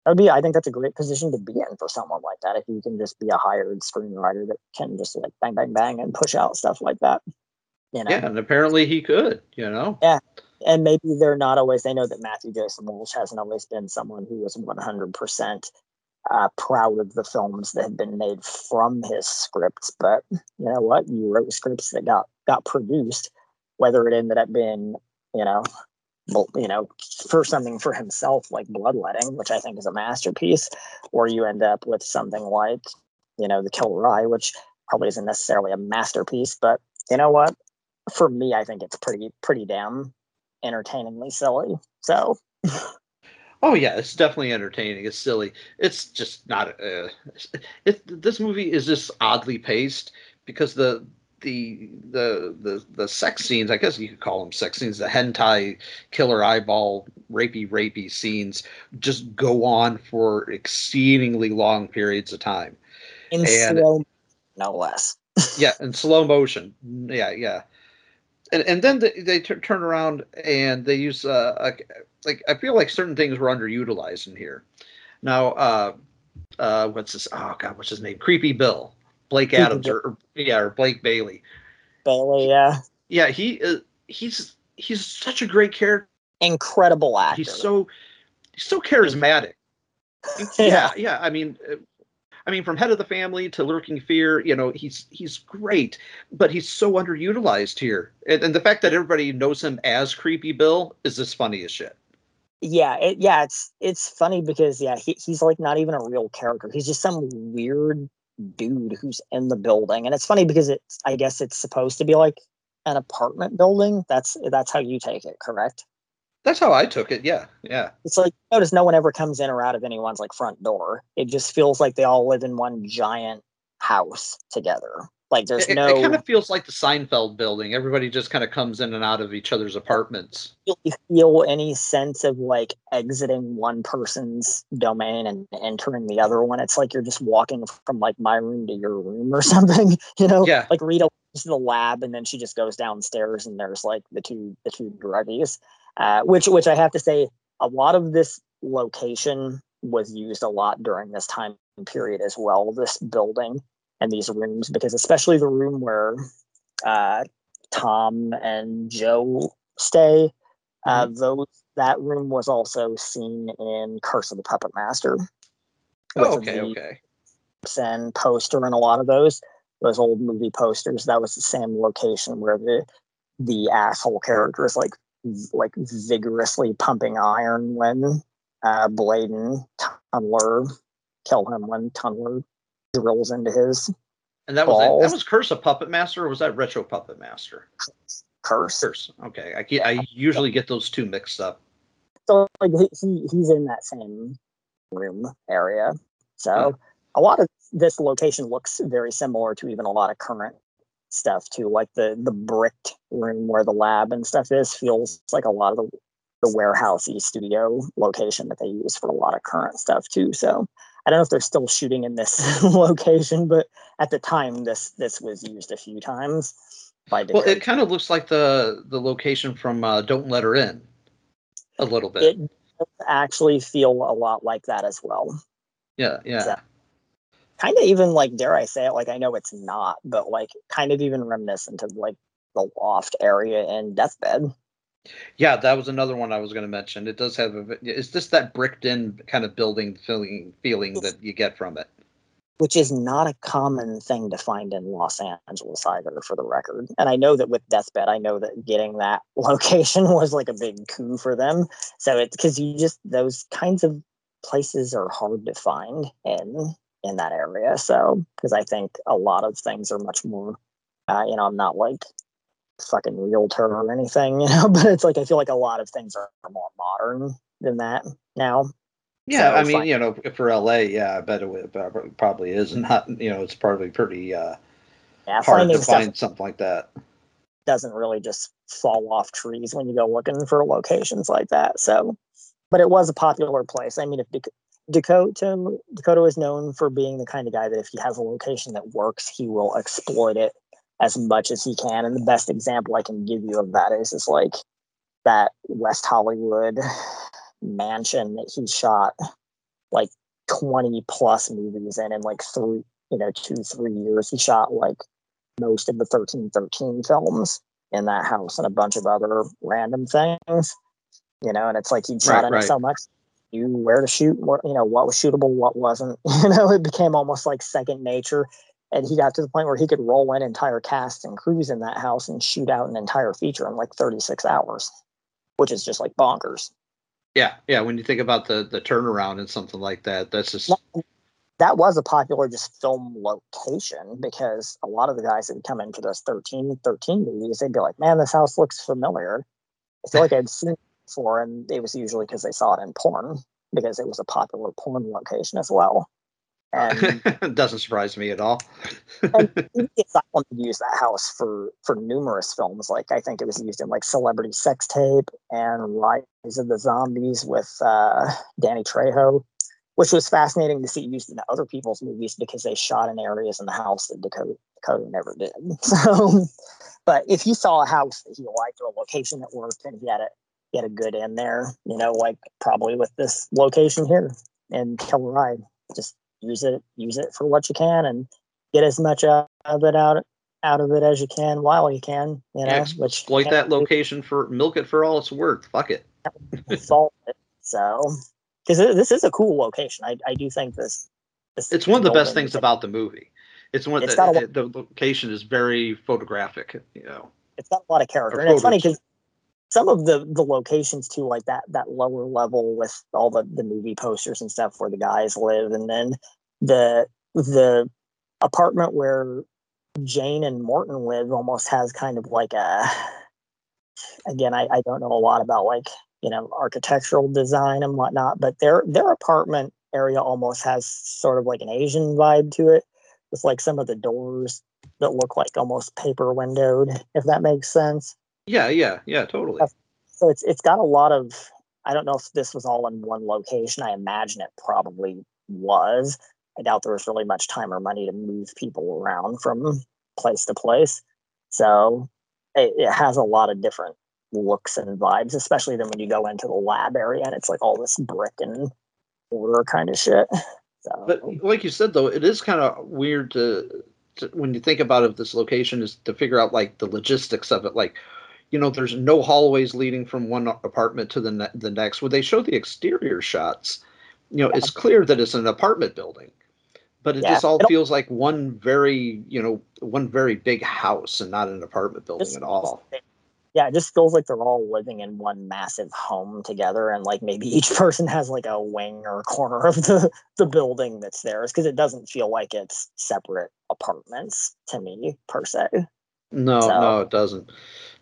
that would be. I think that's a great position to be in for someone like that. If you can just be a hired screenwriter that can just like bang, bang, bang, and push out stuff like that. You know. Yeah, and apparently he could. You know. Yeah. And maybe they're not always, they know that Matthew Jason Walsh hasn't always been someone who was 100% uh, proud of the films that had been made from his scripts. But you know what? You wrote scripts that got, got produced, whether it ended up being, you know, you know, for something for himself like Bloodletting, which I think is a masterpiece, or you end up with something like, you know, The Killer Eye, which probably isn't necessarily a masterpiece, but you know what? For me, I think it's pretty pretty damn entertainingly silly. So Oh yeah, it's definitely entertaining. It's silly. It's just not. Uh, it, this movie is just oddly paced because the the the the the sex scenes. I guess you could call them sex scenes. The hentai, killer eyeball, rapey rapey scenes just go on for exceedingly long periods of time. in And- slow, no less. yeah, in slow motion. Yeah, yeah. And and then they, they tur- turn around and they use uh a, like I feel like certain things were underutilized in here. Now, uh, uh, what's this? Oh God, what's his name? Creepy Bill, Blake Adams, or, or yeah, or Blake Bailey. Bailey, yeah, Yeah, he uh, he's he's such a great character. incredible actor. He's so he's so charismatic. yeah, yeah. I mean, uh, I mean, from head of the family to lurking fear, you know, he's he's great, but he's so underutilized here. And, and the fact that everybody knows him as Creepy Bill is just funny as shit. yeah, it, yeah. It's it's funny because yeah, he, he's like not even a real character. He's just some weird dude who's in the building, and it's funny because it's I guess it's supposed to be like an apartment building. That's that's how you take it, correct? That's how I took it. Yeah, yeah. It's like notice no one ever comes in or out of anyone's like front door. It just feels like they all live in one giant house together. Like there's It, no it kind of feels like the Seinfeld building. Everybody just kind of comes in and out of each other's apartments. really feel any sense of like exiting one person's domain and entering the other one. It's like you're just walking from like my room to your room or something. You know, Yeah. like Rita goes to the lab and then she just goes downstairs and there's like the two the two druggies. Uh, which which I have to say, a lot of this location was used a lot during this time period as well. This building and these rooms, because especially the room where uh, Tom and Joe stay, uh, those that room was also seen in Curse of the Puppet Master. Oh, okay, okay. and poster and a lot of those those old movie posters. That was the same location where the the asshole character is like like vigorously pumping iron when uh, Blade and Tunneler kill him when Tunneler drills into his And that was balls. that was Curse of Puppet Master, or was that Retro Puppet Master? curse. Curse. Okay, I get, I usually get those two mixed up. So like he, he he's in that same room area. So a lot of this location looks very similar to even a lot of current stuff too. Like the the bricked room where the lab and stuff is feels like a lot of the the warehousey studio location that they use for a lot of current stuff too. So I don't know if they're still shooting in this location, but at the time this this was used a few times by Well, it kind of looks like the the location from uh, Don't Let Her In, a little bit. it does actually feel a lot like that as well. yeah, yeah. Kind of even like dare I say it, like I know it's not, but like kind of even reminiscent of like the loft area in Deathbed. Yeah, that was another one I was going to mention. It does have a. It's just that bricked in kind of building feeling feeling that you get from it. which is not a common thing to find in Los Angeles either, for the record. And I know that with Deathbed, I know that getting that location was like a big coup for them. So it's because you just those kinds of places are hard to find in in that area. So because I think a lot of things are much more, uh, you know, I'm not like fucking realtor or anything, you know, but it's like I feel like a lot of things are more modern than that now. Yeah, So I mean, you know, for LA, yeah, I bet it probably is not. You know, it's probably pretty uh, Yeah, hard to find something like that. doesn't really just fall off trees when you go looking for locations like that. So, but it was a popular place. I mean, if DeCoteau DeCoteau is known for being the kind of guy that if he has a location that works, he will exploit it as much as he can. And the best example I can give you of that is is like that West Hollywood mansion that he shot like 20 plus movies in in like three, you know, two, three years. He shot like most of the 1313 films in that house and a bunch of other random things, you know, and it's like he'd shot Right, in right. so much. You where to shoot, what you know, what was shootable, what wasn't. You know, it became almost like second nature. And he got to the point where he could roll in entire casts and crews in that house and shoot out an entire feature in like 36 hours, which is just like bonkers. Yeah, yeah. When you think about the the turnaround and something like that, that's just that was a popular just film location because a lot of the guys that would come in for those 13 13 movies they'd be like man this house looks familiar i feel like i'd seen it before and it was usually because they saw it in porn because it was a popular porn location as well. And it doesn't surprise me at all. it's not wanted to use that house for for numerous films. Like i think it was used in like celebrity sex tape and rise of the zombies with uh danny trejo which was fascinating to see used in other people's movies because they shot in areas in the house that DeCoteau, DeCoteau never did. So but if he saw a house that he liked or a location that worked and he had a had a good in there you know like probably with this location here in killer eye just use it use it for what you can and get as much out of it out out of it as you can while you can you know Yeah, which exploit that location for milk it for all it's worth. Fuck it. solve it so because this is a cool location i, I do think this, this It's one of the best things about the movie. It's one. It's the, got a the location is very photographic. You know. it's got a lot of character and it's funny because some of the the locations too like that that lower level with all the the movie posters and stuff where the guys live and then the the apartment where jane and morton live almost has kind of like a again I, I don't know a lot about like you know architectural design and whatnot but their their apartment area almost has sort of like an asian vibe to it with like some of the doors that look like almost paper windowed if that makes sense Yeah, yeah, yeah. Totally. so it's it's got a lot of I don't know if this was all in one location. I imagine it probably was. I doubt there was really much time or money to move people around from place to place. So it, it has a lot of different looks and vibes, especially then when you go into the lab area and it's like all this brick and mortar kind of shit. So But like you said, though, it is kind of weird to, to when you think about it. This location is to figure out like the logistics of it. Like, you know, there's no hallways leading from one apartment to the ne- the next. When they show the exterior shots, you know, it's clear that it's an apartment building, but it Yeah, just all feels like one very, you know, one very big house and not an apartment building Just- at all. yeah, it just feels like they're all living in one massive home together, and like maybe each person has like a wing or a corner of the the building that's theirs because it doesn't feel like it's separate apartments to me per se. No, So- no, it doesn't.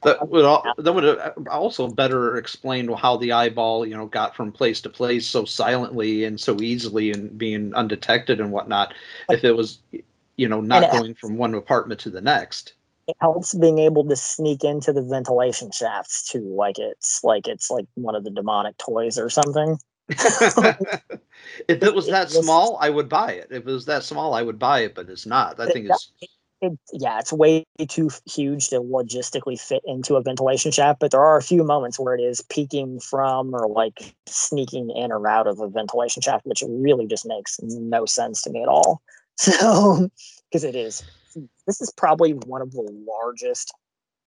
That would that would have also better explained how the eyeball, you know, got from place to place so silently and so easily and being undetected and whatnot. If it was, you know, not going from one apartment to the next. It helps being able to sneak into the ventilation shafts too, like it's like it's like one of the demonic toys or something. if it was that small, I would buy it. If it was that small, I would buy it, but it's not. I think it's It, yeah, it's way too huge to logistically fit into a ventilation shaft, but there are a few moments where it is peeking from or like sneaking in or out of a ventilation shaft, which really just makes no sense to me at all. So, because it is, this is probably one of the largest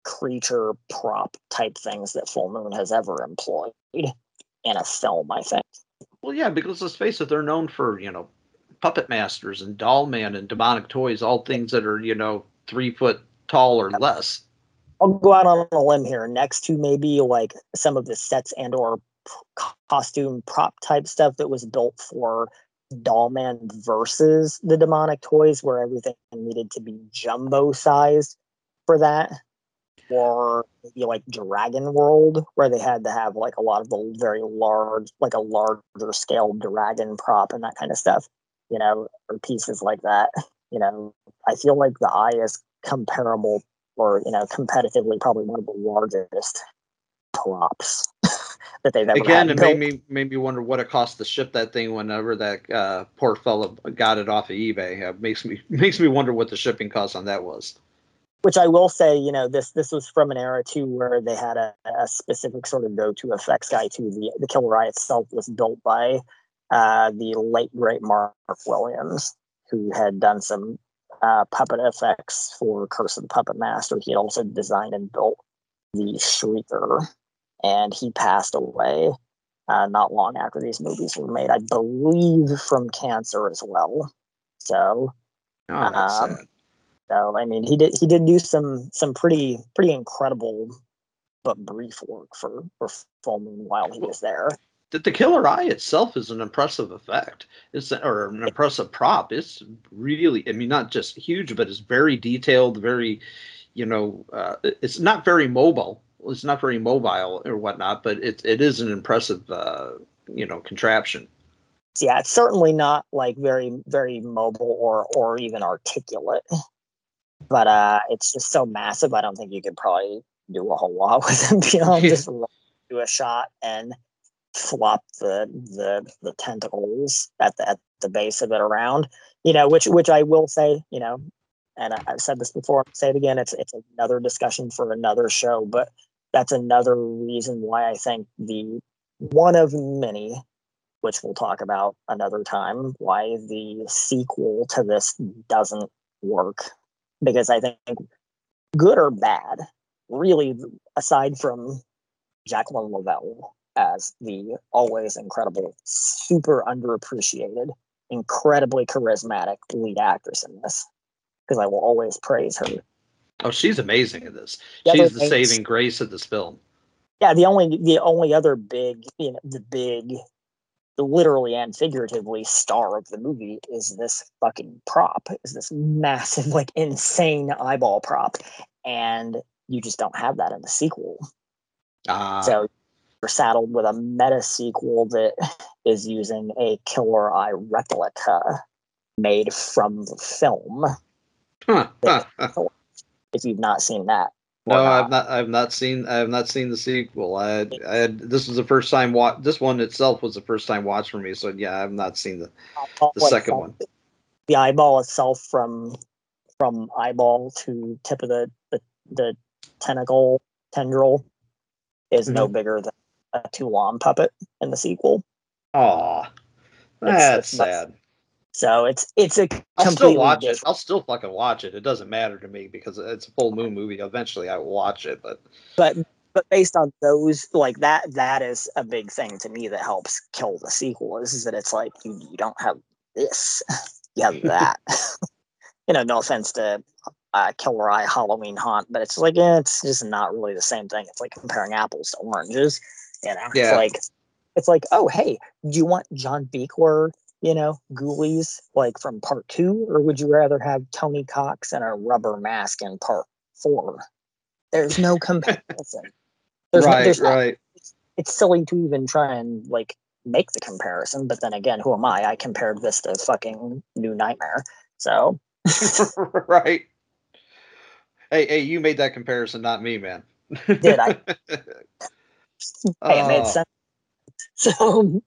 creature prop type things that Full Moon has ever employed in a film, I think. well, yeah, because let's face it, they're known for you know puppet masters and doll man and demonic toys, all things that are you know three foot tall or less. I'll go out on a limb here. Next to maybe like some of the sets and or costume prop type stuff that was built for Dollman versus the demonic toys, where everything needed to be jumbo sized for that, or maybe like Dragon World, where they had to have like a lot of the very large, like a larger scale dragon prop and that kind of stuff, you know, or pieces like that. You know, I feel like the eye is comparable or you know competitively probably one of the largest props that they've ever Again, it built. made me made me wonder what it cost to ship that thing whenever that uh, poor fella got it off of eBay. It makes me makes me wonder what the shipping cost on that was. which I will say, you know, this this was from an era too where they had a, a specific sort of go-to effects guy too. The the Killer Eye itself was built by uh, the late great Mark Williams, who had done some uh, puppet effects for Curse of the Puppet Master. He had also designed and built the Shrieker, and he passed away uh, not long after these movies were made. I believe from cancer as well. So. Oh, um, so I mean, he did he did do some some pretty pretty incredible but brief work for for Full Moon while he was there. The, the killer eye itself is an impressive effect. It's or an impressive prop. It's really, I mean, not just huge, but it's very detailed. Very, you know, uh, it's not very mobile. It's not very mobile or whatnot, but it it is an impressive, uh, you know, contraption. Yeah, it's certainly not like very very mobile or or even articulate, but uh, it's just so massive. I don't think you could probably do a whole lot with it beyond Yeah. just do a shot and flop the the the tentacles at the at the base of it around. You know, which which I will say, you know, and I, I've said this before. I'll say it again. It's it's another discussion for another show, but that's another reason why I think the one of many, which we'll talk about another time, why the sequel to this doesn't work. Because I think good or bad, really, aside from Jacqueline Lovell as the always incredible, super underappreciated, incredibly charismatic lead actress in this, because I will always praise her. Oh, she's amazing in this. Yeah, she's the it's- saving grace of this film. Yeah, the only the only other big, you know, the big, literally and figuratively star of the movie is this fucking prop, is this massive, like insane eyeball prop, and you just don't have that in the sequel. Ah, So you're saddled with a meta sequel that is using a killer eye replica made from the film. huh, huh, huh. If you've not seen that, No, or I've not. I've not seen. I have not seen the sequel. I. I had. This was the first time. Watch. This one itself was the first time watch for me. So yeah, I've not seen the the second one. The eyeball itself, from from eyeball to tip of the the, the tentacle tendril, is no Mm-hmm. bigger than a Toulon puppet in the sequel. Aw, that's it's sad. So it's it's a I'll still watch it. I'll still fucking watch it. It doesn't matter to me because it's a full moon movie. Eventually, I will watch it. But but but based on those like that that is a big thing to me that helps kill the sequel is, is that it's like you, you don't have this you have that you know no offense to uh, killer eye halloween haunt but it's like eh, it's just not really the same thing it's like comparing apples to oranges you know Yeah. it's like it's like oh hey do you want john beekler you know ghoulies like from part two or would you rather have tony cox and a rubber mask in part four there's no comparison there's no, right, there's not- right. it's silly to even try and like make the comparison but then again who am i i compared this to fucking new nightmare so right. Hey, hey, you made that comparison, not me, man. did i it made Oh. sense so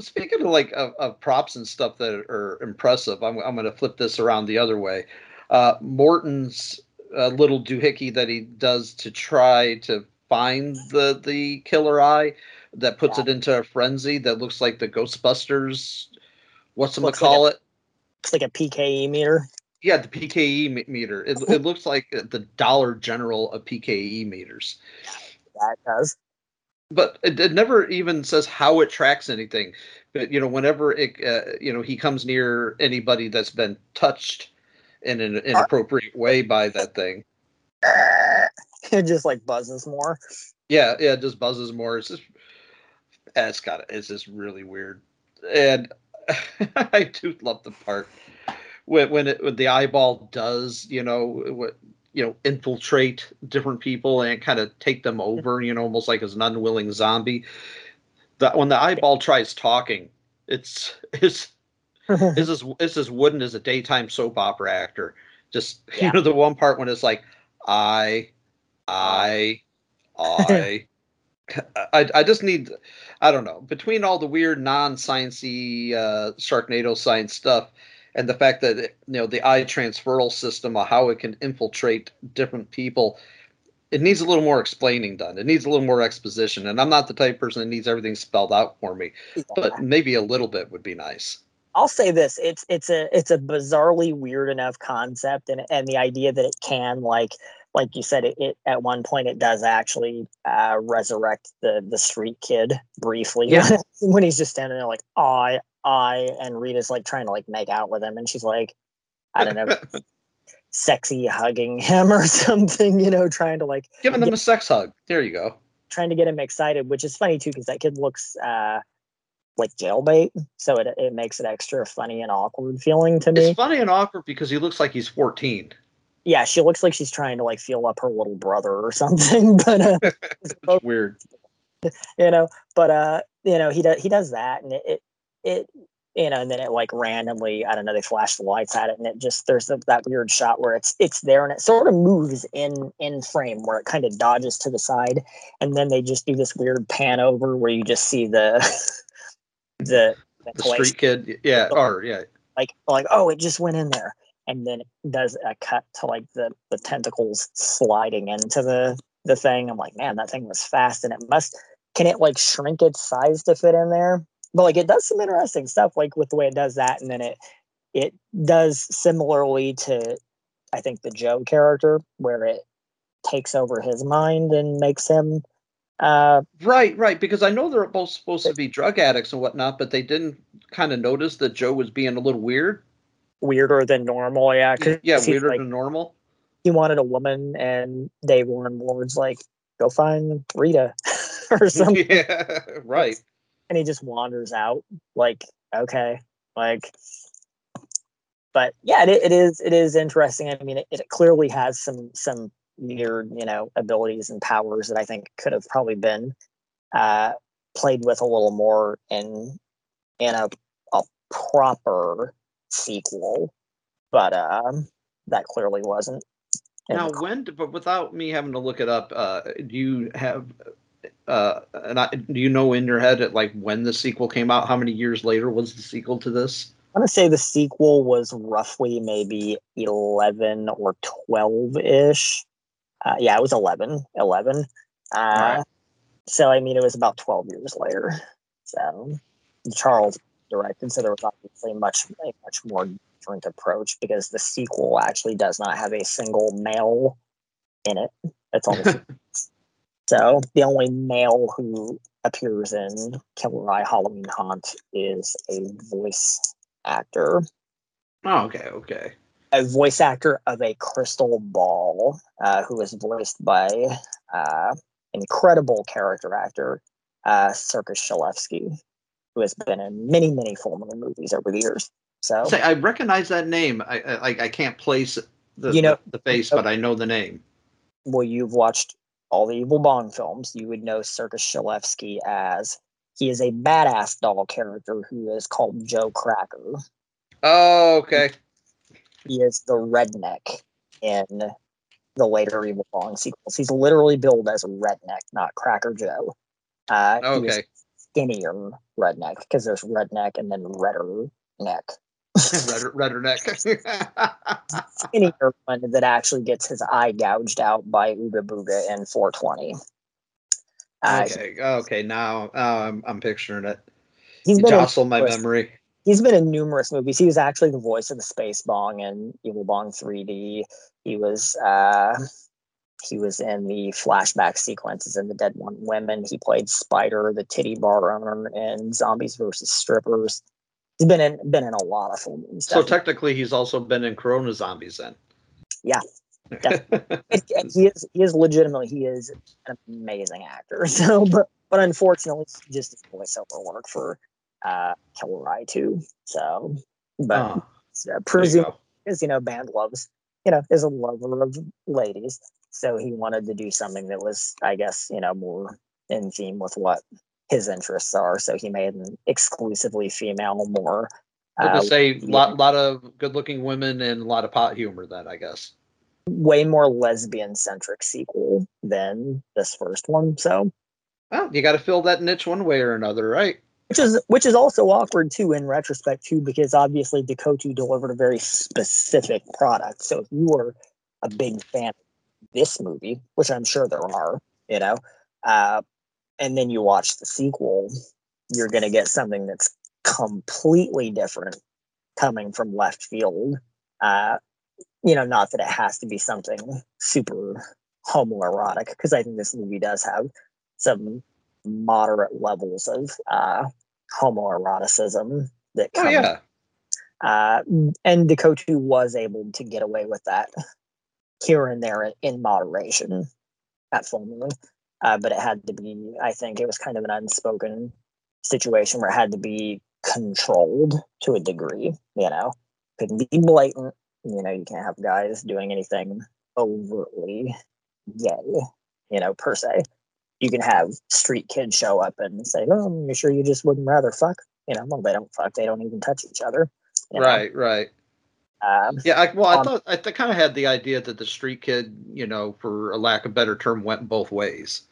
Speaking of like of, of props and stuff that are impressive, I'm I'm going to flip this around the other way. Uh, Morton's uh, little doohickey that he does to try to find the the killer eye that puts it into a frenzy that looks like the Ghostbusters. What's them Looks like call a- it? it's like a pke meter Yeah, the PKE meter. It, it looks like the Dollar General of PKE meters. that does but it, it never even says how it tracks anything. But you know, whenever it, uh, you know, he comes near anybody that's been touched in an inappropriate way by that thing. it just like buzzes more. Yeah, yeah, it just buzzes more. It's just, eh, it's got it's just really weird, and I do love the part when when, it, when the eyeball does, you know, what you know, infiltrate different people and kind of take them over, you know, almost like as an unwilling zombie. That when the eyeball tries talking, it's it's it's as it's as wooden as a daytime soap opera actor. Just Yeah. you know, the one part when it's like I, I, I. I, I just need I don't know between all the weird non-sciencey uh, Sharknado science stuff and the fact that you know the eye transferal system of how it can infiltrate different people it needs a little more explaining done. It needs a little more exposition and i'm not the type of person that needs everything spelled out for me but maybe a little bit would be nice. I'll say this: it's it's a it's a bizarrely weird enough concept, and and the idea that it can like like you said, it, it at one point it does actually uh, resurrect the the street kid briefly Yeah. when he's just standing there like I I and Rita's like trying to like make out with him, and she's like I don't know, sexy hugging him or something, you know, trying to like giving them get- a sex hug. There you go. trying to get him excited, which is funny too because that kid looks uh like jailbait, so it it makes it extra funny and awkward feeling to me. it's funny and awkward because he looks like he's 14 yeah, she looks like she's trying to like feel up her little brother or something, but uh, it's weird. you know, but uh, you know, he does he does that, and it, it it you know, and then it like randomly, I don't know, they flash the lights at it, and it just there's the, that weird shot where it's it's there and it sort of moves in in frame where it kind of dodges to the side, and then they just do this weird pan over where you just see the the the ventilation street kid yeah or yeah. like like oh it just went in there and then it does a cut to like the the tentacles sliding into the the thing. I'm like man that thing was fast and it must can it like shrink its size to fit in there but like it does some interesting stuff like with the way it does that and then it it does similarly to i think the joe character where it takes over his mind and makes him uh Right, right. Because I know they're both supposed to be drug addicts and whatnot, but they didn't kind of notice that Joe was being a little weird. weirder than normal yeah Yeah, weirder like, than normal. he wanted a woman and Dave Warren Ward's like, go find Rita or something. yeah, right. And he just wanders out like, okay, like, but yeah, it, it is, it is interesting. I mean, it, it clearly has some, some weird, you know, abilities and powers that I think could have probably been, uh, played with a little more in, in a, a proper sequel, but, um, that clearly wasn't. Now, when? But without me having to look it up, uh, do you have? Uh, and I, do you know in your head at like when the sequel came out? How many years later was the sequel to this? I want to say the sequel was roughly maybe 11 or 12 ish. Uh, yeah, it was 11. 11. Uh, Alright. So, I mean, it was about 12 years later. So, Charles directed, so there was obviously much, a much more different approach because the sequel actually does not have a single male in it. It's only so the only male who appears in Killer Eye Halloween Haunt is a voice actor, Oh, okay, okay. a voice actor of a crystal ball, uh, who is voiced by uh, incredible character actor uh, Circus-Szalewski, who has been in many, many Moon movies over the years. So Say, I recognize that name. I, I. I can't place the You know- the, the face, but I know the name. well, you've watched all the Evil Bong films, you would know Circus-Szalewski as he is a badass doll character who is called Joe Cracker. Oh, okay. He is the redneck in the later Evil Bong sequels. He's literally billed as a redneck, not Cracker Joe. Uh, Okay. skinnier redneck because there's redneck and then redder neck. redder, redder neck. Skinnier one that actually gets his eye gouged out by Ooga Booga in 420. Uh, okay. Okay. Now, I'm I'm picturing it. He's been jostle my numerous- memory. He's been in numerous movies. He was actually the voice of the Space Bong in Evil Bong 3D. He was uh he was in the flashback sequences in the Dead Want Women. He played Spider, the titty bar owner, in Zombies versus Strippers. He's been in been in a lot of full moon So technically, he's also been in Corona Zombies then. yeah, definitely. It- it- he is he is legitimately he is an amazing actor. So, but but unfortunately, just his voiceover work for uh, Killer Eye two. So, but Oh, uh, presume because you know Band loves you know is a lover of ladies so he wanted to do something that was i guess you know more in theme with what his interests are so he made an exclusively female more I'll uh, say lot lot of good looking women and a lot of pot humor. Then I guess. way more lesbian centric sequel than this first one so Well, you got to fill that niche one way or another, right? which is which is also awkward too in retrospect too because obviously DeCoteau delivered a very specific product. So if you were a big fan of this movie, which I'm sure there are, you know, uh, and then you watch the sequel, you're gonna get something that's completely different coming from left field. Uh, you know, not that it has to be something super homoerotic, because I think this movie does have some moderate levels of uh, homoeroticism that Oh come. yeah. Uh, and DeCoteau was able to get away with that here and there in moderation at full moon. Uh, but it had to be, I think it was kind of an unspoken situation where it had to be controlled to a degree, you know, couldn't be blatant. You know, you can't have guys doing anything overtly gay, you know, per se. You can have street kids show up and say, "Oh, you sure you just wouldn't rather fuck?" You know, well, they don't fuck; they don't even touch each other. you know? Right, right. Um, Yeah, I, well, I Um, thought I th- kind of had the idea that the street kid, you know, for a lack of better term, went both ways.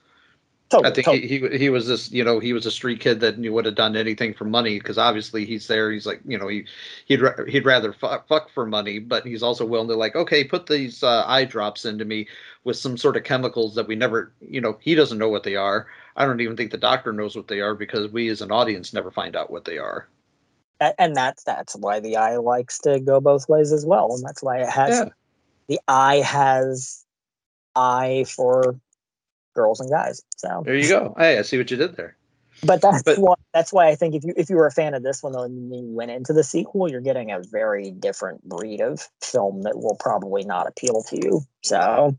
Totally, I think totally. he, he he was this, you know, he was a street kid that knew would have done anything for money because obviously he's there. He's like, you know, he he'd he'd rather fuck, fuck for money, but he's also willing to like, okay, put these uh, eye drops into me with some sort of chemicals that we never, you know, he doesn't know what they are. I don't even think the doctor knows what they are because we as an audience never find out what they are. And that's that's why the eye likes to go both ways as well, and that's why it has Yeah. the eye has eye for girls and guys. So, There you go. Hey, I see what you did there. but that's But- why that's why I think if you if you were a fan of this one though, and you went into the sequel, you're getting a very different breed of film that will probably not appeal to you. So,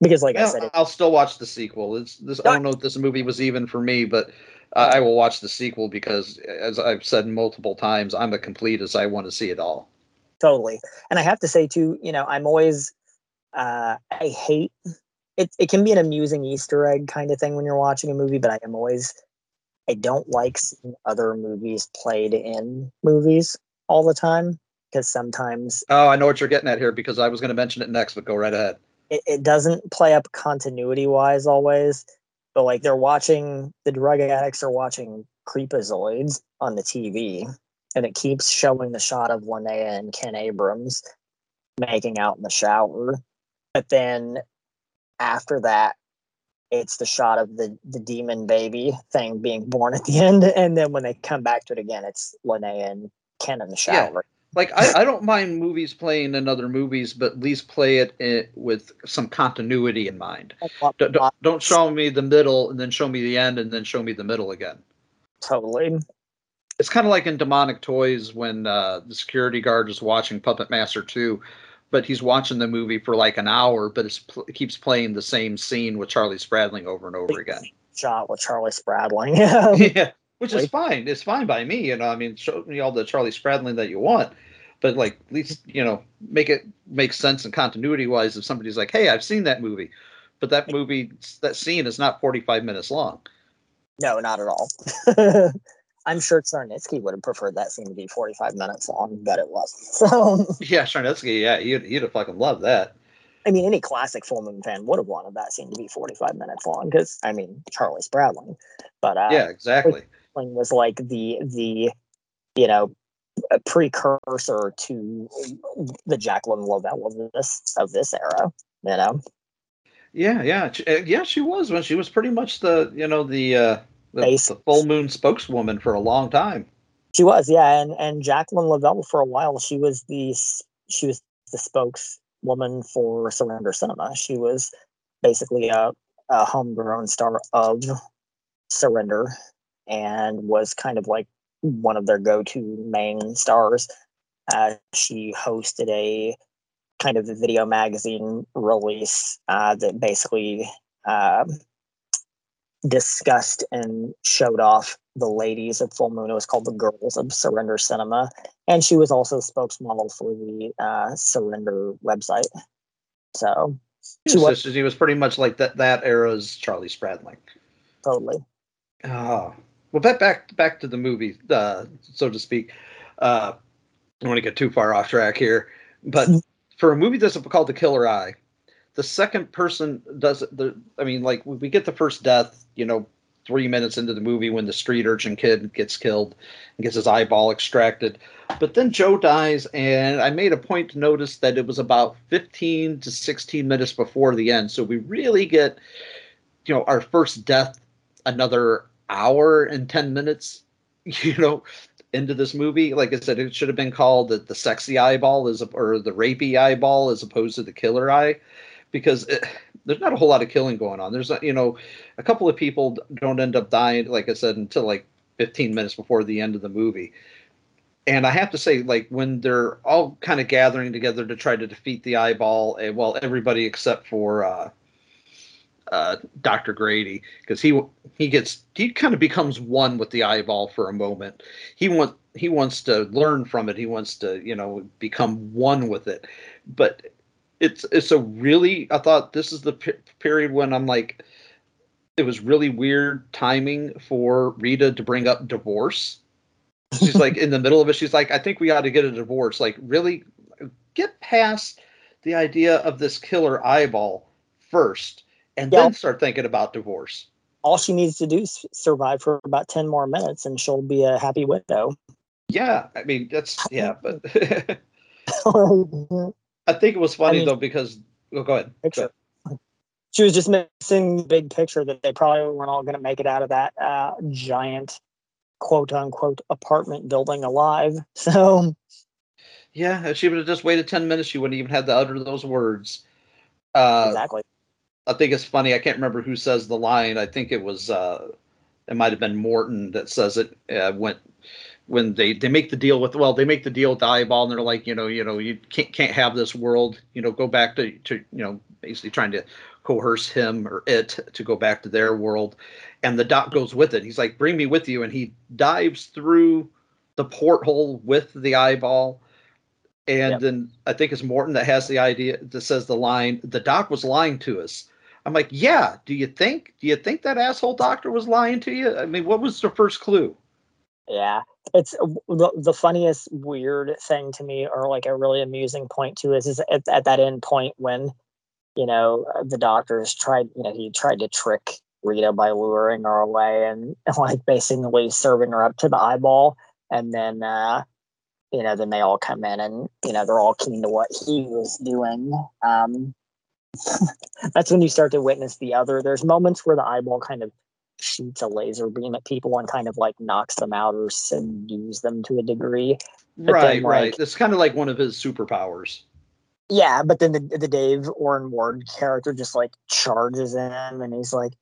because like I Well, said, it, I'll still watch the sequel. It's this. I don't know if this movie was even for me, but uh, I will watch the sequel because, as I've said multiple times, I'm a completist. I want to see it all. totally and i have to say too you know i'm always uh i hate it it can be an amusing easter egg kind of thing when you're watching a movie but i am always i don't like seeing other movies played in movies all the time because sometimes Oh, I know what you're getting at here because I was going to mention it next, but go right ahead. it, it doesn't play up continuity wise always but like they're watching the drug addicts are watching Creepozoids on the tv and it keeps showing the shot of Linnea and Ken Abraham making out in the shower. But then after that, it's the shot of the the demon baby thing being born at the end, and then when they come back to it again, it's Linnea and Ken in the shower. Yeah. Like I, I don't mind movies playing in other movies, but at least play it in, with some continuity in mind. Don't, don't, don't show me the middle and then show me the end and then show me the middle again. Totally. It's kind of like in Demonic Toys when uh, the security guard is watching Puppet Master 2, but he's watching the movie for like an hour, but it's, pl- it keeps playing the same scene with Charlie Spradling over and over again. Shot with Charlie Spradling. yeah, which is fine. It's fine by me. You know, I mean, show me all the Charlie Spradling that you want, but like at least you know make it make sense and continuity wise. If somebody's like, "Hey, I've seen that movie," but that movie that scene is not forty five minutes long. No, not at all. I'm sure Tsarnitsky would have preferred that scene to be 45 minutes long, but it wasn't. So, Yeah, Charnetsky, yeah, you'd he'd have fucking loved that. I mean, any classic Full Moon fan would have wanted that scene to be 45 minutes long because, I mean, Charlie Spradling. But uh, yeah, exactly. Spradling was like the the you know a precursor to the Jacqueline Lovell of this of this era. You know, Yeah, yeah, uh, yeah. She was when she was pretty much the you know the uh, the, the full moon spokeswoman for a long time. she was yeah, and and Jacqueline Lovell for a while she was the she was the spokeswoman for Surrender Cinema. She was basically a, a homegrown star of Surrender and was kind of like one of their go-to main stars. Uh, she hosted a kind of a video magazine release uh, that basically uh, discussed and showed off the ladies of Full Moon. It was called the Girls of Surrender Cinema, and she was also spokesmodel for the uh, Surrender website. So she was, so she was pretty much like that that era's Charlie Spradling. Totally. Oh, well, back back back to the movie, uh, so to speak. Uh, I don't want to get too far off track here, but for a movie that's called The Killer Eye, the second person does the. I mean, like we get the first death, you know, three minutes into the movie when the street urchin kid gets killed and gets his eyeball extracted. But then Joe dies, and I made a point to notice that it was about 15 to 16 minutes before the end. So we really get, you know, our first death another hour and 10 minutes, you know, into this movie. Like I said, it should have been called the, the sexy eyeball as or the rapey eyeball as opposed to the killer eye because it, there's not a whole lot of killing going on. There's you know, a couple of people don't end up dying, like I said, until like 15 minutes before the end of the movie. And I have to say, like when they're all kind of gathering together to try to defeat the eyeball, and well, everybody except for uh, uh, Dr. Grady, because he he gets he kind of becomes one with the eyeball for a moment. He want he wants to learn from it. He wants to you know become one with it. But it's it's a really I thought this is the p- period when I'm like it was really weird timing for Rita to bring up divorce. She's like in the middle of it. She's like, I think we ought to get a divorce. Like, really get past the idea of this killer eyeball first and yeah. then start thinking about divorce. All she needs to do is survive for about 10 more minutes and she'll be a happy widow. Yeah. I mean, that's, yeah, but I think it was funny I mean, though because oh, go ahead. Picture. Go ahead. She was just missing the big picture that they probably weren't all going to make it out of that uh, giant, quote unquote, apartment building alive. So, yeah, if she would have just waited ten minutes, she wouldn't even have to utter those words. Uh, exactly. I think it's funny. I can't remember who says the line. I think it was uh, it might have been Morton that says it. Uh, went when they they make the deal with well they make the deal with the eyeball and they're like you know you know you can't can't have this world you know go back to to you know basically trying to coerce him or it to go back to their world. And the doc goes with it. He's like bring me with you. And he dives through the porthole with the eyeball. And yep. then i think it's morton that has the idea that says the line the doc was lying to us. I'm like yeah. Do you think do you think that asshole doctor was lying to you? I mean what was the first clue yeah. It's uh, the, the funniest weird thing to me or like a really amusing point too is, is at, at that end point when you know uh, the doctors tried you know he tried to trick rita by luring her away and like basically serving her up to the eyeball. And then uh you know then they all come in and you know they're all keen to what he was doing. Um that's when you start to witness the other there's moments where the eyeball kind of shoots a laser beam at people and kind of like knocks them out or subdues them to a degree. But right, then, like, right. It's kind of like one of his superpowers. Yeah, but then the, the Dave Oren Ward character just like charges him and he's like,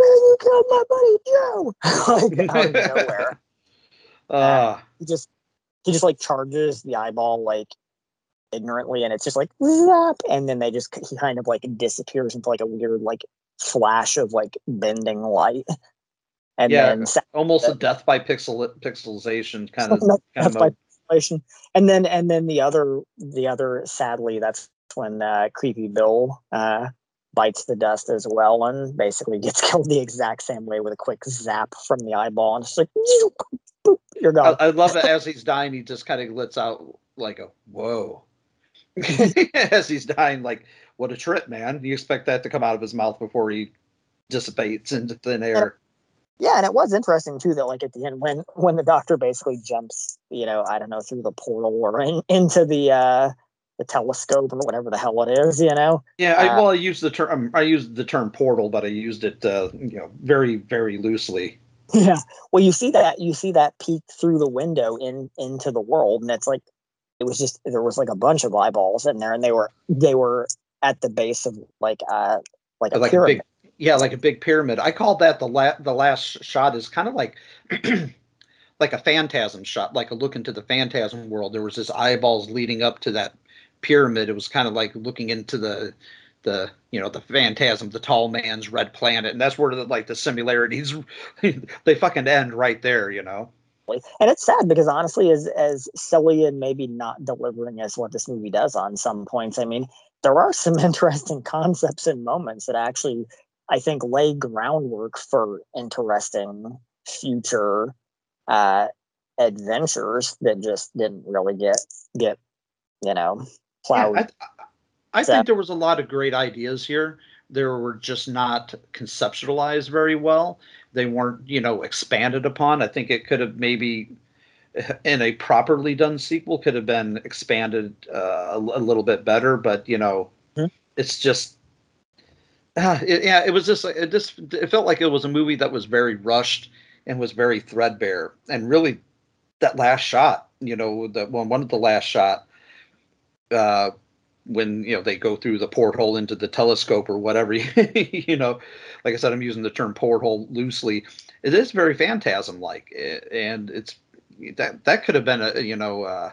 Man, you killed my buddy Joe like out of nowhere. Uh, he just he just like charges the eyeball like ignorantly and it's just like zap and then they just he kind of like disappears into like a weird like flash of like bending light. And yeah, then almost a death by pixel pixelization kind of, kind of pixelization. And then and then the other the other sadly that's when uh, creepy Bill uh, bites the dust as well and basically gets killed the exact same way with a quick zap from the eyeball and it's like you're gone. I, I love it as he's dying. He just kind of lets out like a whoa as he's dying. Like what a trip, man. You expect that to come out of his mouth before he dissipates into thin air. Yeah, and it was interesting too that like at the end when when the doctor basically jumps, you know, I don't know, through the portal or in, into the uh the telescope or whatever the hell it is, you know. Yeah, I, uh, well, I used the term I used the term portal, but I used it, uh, you know, very very loosely. Yeah, well, you see that you see that peek through the window in into the world, and it's like it was just there was like a bunch of eyeballs in there, and they were they were at the base of like uh like a like a big yeah like a big pyramid. I called that the la- the last shot is kind of like like a phantasm shot like a look into the phantasm world. There was this eyeballs leading up to that pyramid. It was kind of like looking into the the you know the phantasm the tall man's red planet and that's where the like the similarities they fucking end right there you know? And it's sad because honestly as as silly and maybe not delivering as what this movie does on some points i mean there are some interesting concepts and moments that actually i think lay groundwork for interesting future uh adventures that just didn't really get get you know plowed. Yeah, I, I So- think there was a lot of great ideas here. They were just not conceptualized very well. They weren't you know expanded upon. I think it could have maybe in a properly done sequel could have been expanded uh, a, a little bit better but you know it's just uh, it, yeah it was just it just it felt like it was a movie that was very rushed and was very threadbare. And really that last shot you know the one one of the last shot uh when you know they go through the porthole into the telescope or whatever you know like i said i'm using the term porthole loosely. It is very phantasm like and it's that that could have been a you know uh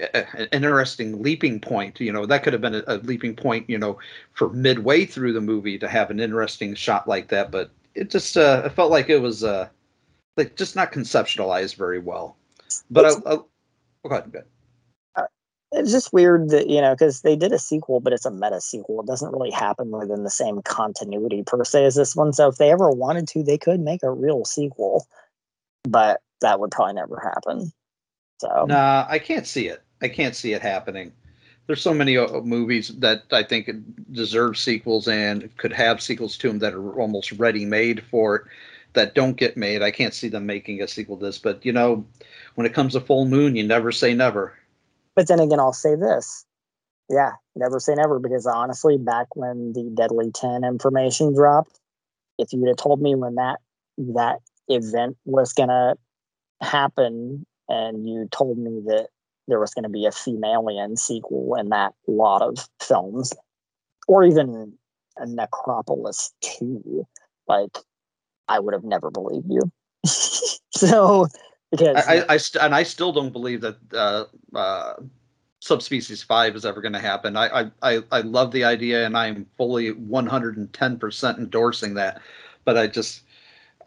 a- an interesting leaping point you know that could have been a, a leaping point you know for midway through the movie to have an interesting shot like that but it just uh it felt like it was uh like just not conceptualized very well. But I, I, oh, go ahead, go ahead. it's just weird that you know because they did a sequel but it's a meta sequel. It doesn't really happen within the same continuity per se as this one. So if they ever wanted to they could make a real sequel. But that would probably never happen so Nah, I can't see it. I can't see it happening. There's so many uh, movies that I think deserve sequels and could have sequels to them that are almost ready made for it that don't get made. I can't see them making a sequel to this. But you know, when it comes to Full Moon, you never say never. but then again i'll say this yeah never say never because honestly back when the deadly 10 information dropped if you'd have told me when that that event was gonna happen and you told me that there was going to be a Femalien sequel in that lot of films or even a necropolis 2 like i would have never believed you so because I, I, st- and I still don't believe that uh, uh, subspecies five is ever going to happen. I, I, I, love the idea, and I'm fully 110 percent endorsing that. But I just,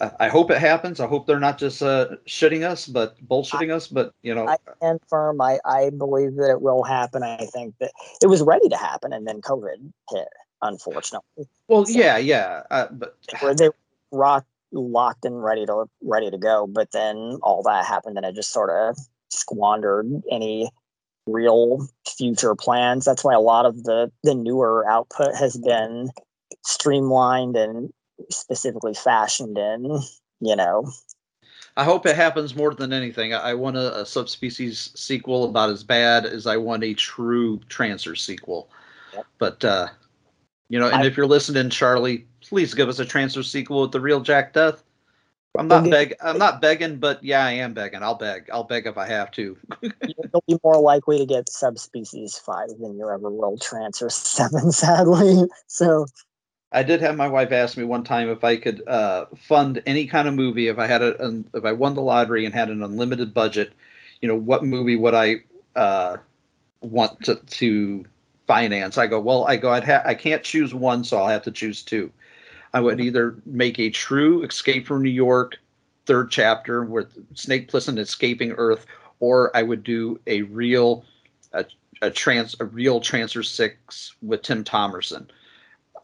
I, I hope it happens. I hope they're not just uh, shitting us, but bullshitting us. But you know, I stand firm. I, I believe that it will happen. I think that it was ready to happen, and then COVID hit, unfortunately. well, yeah, yeah. Uh, but Where they rock locked and ready to ready to go, but then all that happened, and it just sort of squandered any real future plans. That's why a lot of the the newer output has been streamlined and specifically fashioned in, you know, I hope it happens more than anything. I, want a, a subspecies sequel about as bad as I want a true trancers sequel. But uh, you know, and I- if you're listening, Charlie, please give us a trancers sequel with the real Jack Deth. I'm not Okay. beg. I'm not begging, but yeah, I am begging. I'll beg. I'll beg if I have to. you'll be more likely to get subspecies five than you ever will trancers seven, sadly. So I did have my wife ask me one time if I could uh, fund any kind of movie if I had a an, if I won the lottery and had an unlimited budget. You know, what movie would I uh, want to to finance? I go, well, I go, I'd ha- I can't choose one, so I'll have to choose two. I would either make a true Escape from New York third chapter with Snake Plissken escaping Earth, or I would do a real a, a trans a real Trancers Six with Tim Thomerson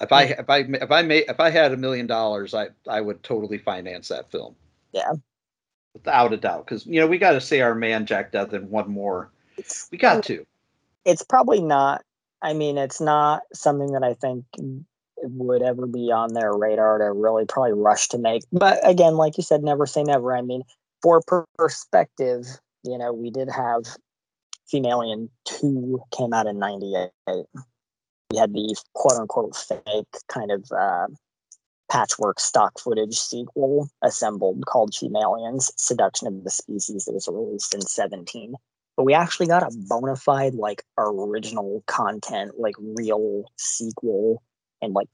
if I if I if I made if I had a million dollars, I I would totally finance that film yeah, without a doubt. Because you know we got to say our man Jack Deth in one more. We got to. it's probably not. I mean, it's not something that I think would ever be on their radar to really probably rush to make. But again, like you said, never say never. I mean, for perspective, you know, we did have Femalien 2 came out in 98. We had the quote unquote fake kind of uh, patchwork stock footage sequel assembled called Femaliens Seduction of the Species that was released in 17 but we actually got a bona fide like original content like real sequel in like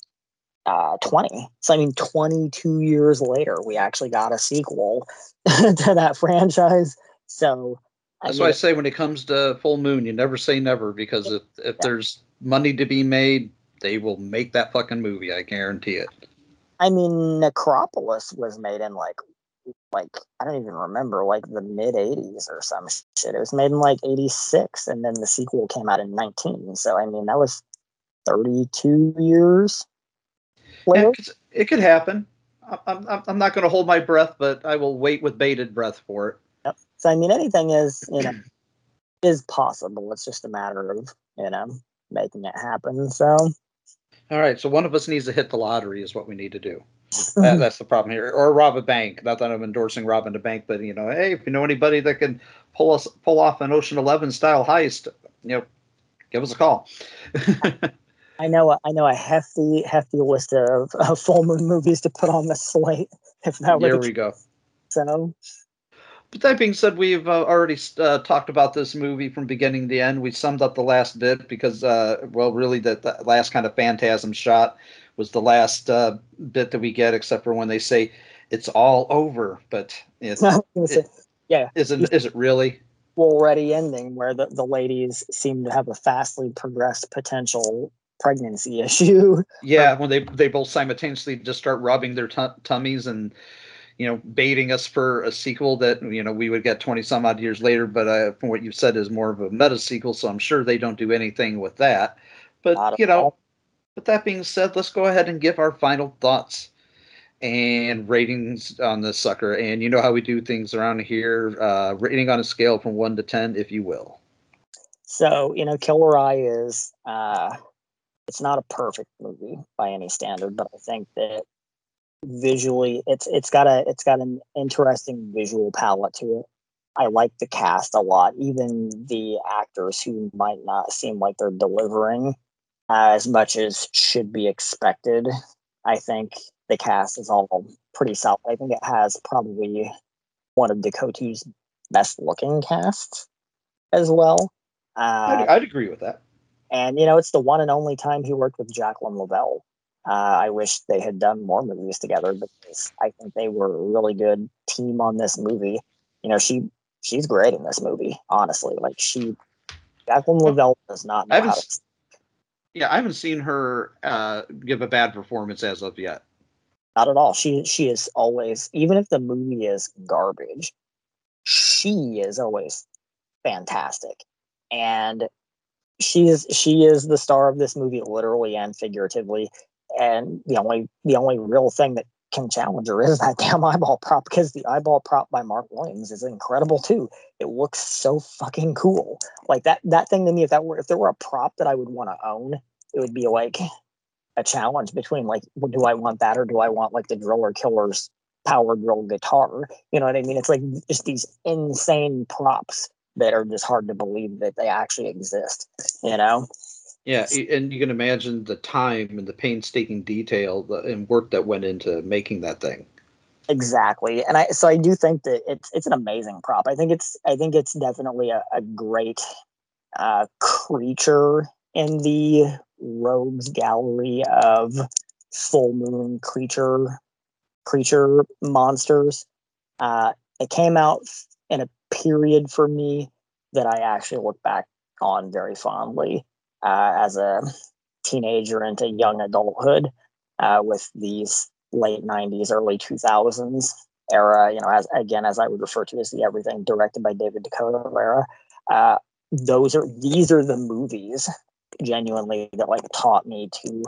uh, 20. So, I mean, 22 years later, we actually got a sequel to that franchise. So, That's I why I say when it comes to Full Moon, you never say never because if if there's money to be made, they will make that fucking movie. I guarantee it. I mean, Necropolis was made in like, like I don't even remember, like the mid '80s or some shit. It was made in like '86, and then the sequel came out in '19. So I mean, that was 32 years Yeah, it could happen. I'm I'm, I'm not going to hold my breath, but I will wait with bated breath for it. Yep. So I mean, anything is you know is possible. It's just a matter of you know making it happen. So All right, so one of us needs to hit the lottery, is what we need to do. That, that's the problem here, or rob a bank. Not that I'm endorsing robbing a bank, but you know, hey, if you know anybody that can pull us pull off an Ocean Eleven style heist, you know, give us a call. I know a- I know a hefty hefty list of, of full moon movies to put on the slate. If that were There the we go. so that being said, we've uh, already uh, talked about this movie from beginning to end. We summed up the last bit because, uh, well, really, that the last kind of phantasm shot was the last uh, bit that we get, except for when they say it's all over. But it's, I was gonna say, it, yeah, is it is it really? already ending where the, the ladies seem to have a fastly progressed potential pregnancy issue. Yeah, when they they both simultaneously just start rubbing their tu- tummies and you know baiting us for a sequel that you know we would get 20 some odd years later but uh, from what you've said is more of a meta sequel so i'm sure they don't do anything with that. But you know all. with that being said let's go ahead and give our final thoughts and ratings on this sucker. And you know how we do things around here uh rating on a scale from 1 to 10 if you will. So, you know, Killer Eye is uh it's not a perfect movie by any standard, but I think that visually it's it's got a it's got an interesting visual palette to it. I like the cast a lot, even the actors who might not seem like they're delivering as much as should be expected. I think the cast is all pretty solid. I think it has probably one of DeCoteau's best looking casts as well. Uh, I'd, I'd agree with that and you know, it's the one and only time he worked with Jacqueline Lovell. Uh, I wish they had done more movies together because I think they were a really good team on this movie. You know, she she's great in this movie. Honestly, like she, Jacqueline Lovell does not know how to. yeah i haven't seen her uh give a bad performance as of yet Not at all. She she is always, even if the movie is garbage, she is always fantastic, and she is she is the star of this movie, literally and figuratively. And the only the only real thing that can challenge her is that damn eyeball prop because the eyeball prop by Mark Williams is incredible too. It looks so fucking cool. Like that that thing to me, if that were if there were a prop that I would want to own, it would be like a challenge between like do I want that or do I want like the driller killer's power drill guitar? You know what I mean? It's like just these insane props that are just hard to believe that they actually exist. You know? Yeah, and you can imagine the time and the painstaking detail and work that went into making that thing. Exactly. And I so I do think that it's it's an amazing prop. I think it's I think it's definitely a, a great uh creature in the rogues gallery of full moon creature creature monsters. Uh it came out in a period for me that I actually look back on very fondly uh, as a teenager into young adulthood uh, with these late 90s early 2000s era you know as again as i would refer to as the everything directed by david DeCoteau era. Uh, those are these are the movies genuinely that like taught me to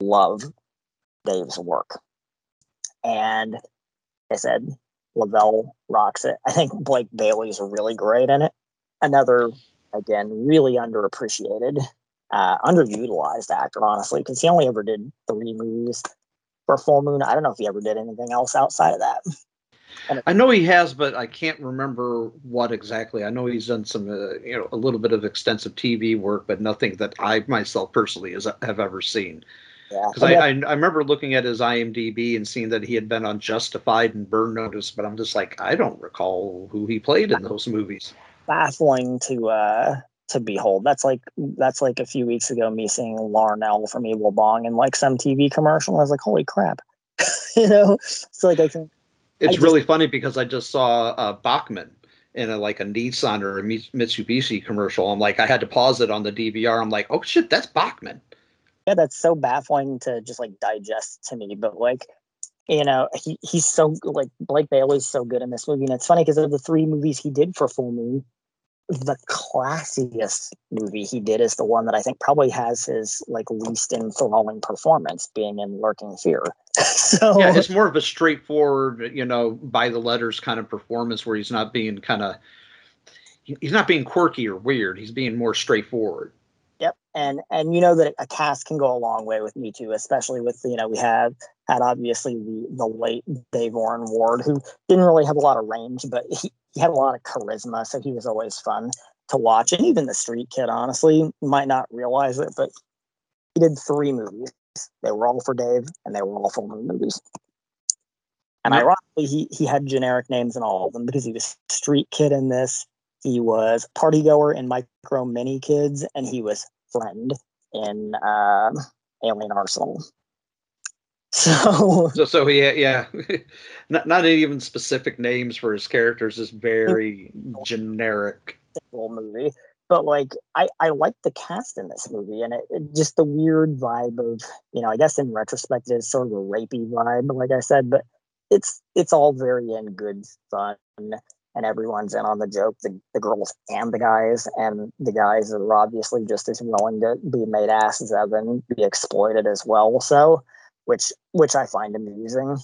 love dave's work. And i said Lovell rocks it i think blake bailey's really great in it. Another again really underappreciated uh, underutilized actor honestly because he only ever did three movies for Full Moon. I don't know if he ever did anything else outside of that. I know he has, but I can't remember what exactly. I know he's done some, uh, you know, a little bit of extensive TV work, but nothing that I myself personally has, have ever seen. yeah, Because I, I, I remember looking at his IMDb and seeing that he had been on Justified and Burn Notice, but I'm just like, I don't recall who he played in those movies. Baffling to uh, to behold. That's like that's like a few weeks ago me seeing Larnell from Evil Bong in like some TV commercial. I was like, holy crap. you know? So like I think It's I really funny because I just saw uh, Bachman in a like a Nissan or a Mitsubishi commercial. I'm like, I had to pause it on the DVR. I'm like, oh shit, that's Bachman. yeah, that's so baffling to just like digest to me. But like, you know, he he's so like Blake Bailey's so good in this movie, and it's funny because of the three movies he did for Full Moon, the classiest movie he did is the one that I think probably has his like least enthralling performance, being in Lurking Fear. so Yeah, it's more of a straightforward, you know, by the letters kind of performance where he's not being kind of he's not being quirky or weird. He's being more straightforward. Yep, and and you know that a cast can go a long way with Me Too, especially with you know we have had obviously the the late Dave Warren Ward who didn't really have a lot of range, but he, he had a lot of charisma, so he was always fun to watch. And even the Street Kid, honestly, might not realize it, but he did three movies. They were all for Dave, and they were all full moon movies. And ironically, he he had generic names in all of them because he was Street Kid in this. He was party goer in Micro Mini Kids, and he was friend in um Alien Arsenal. So So, so he, yeah, not not even specific names for his characters. Is very generic. movie, but like I I like the cast in this movie, and it, it just the weird vibe of you know I guess in retrospect it's sort of a rapey vibe, like I said, but it's it's all very in good fun. And everyone's in on the joke, the, the girls and the guys, and the guys are obviously just as willing to be made asses of and be exploited as well. So, which which I find amusing.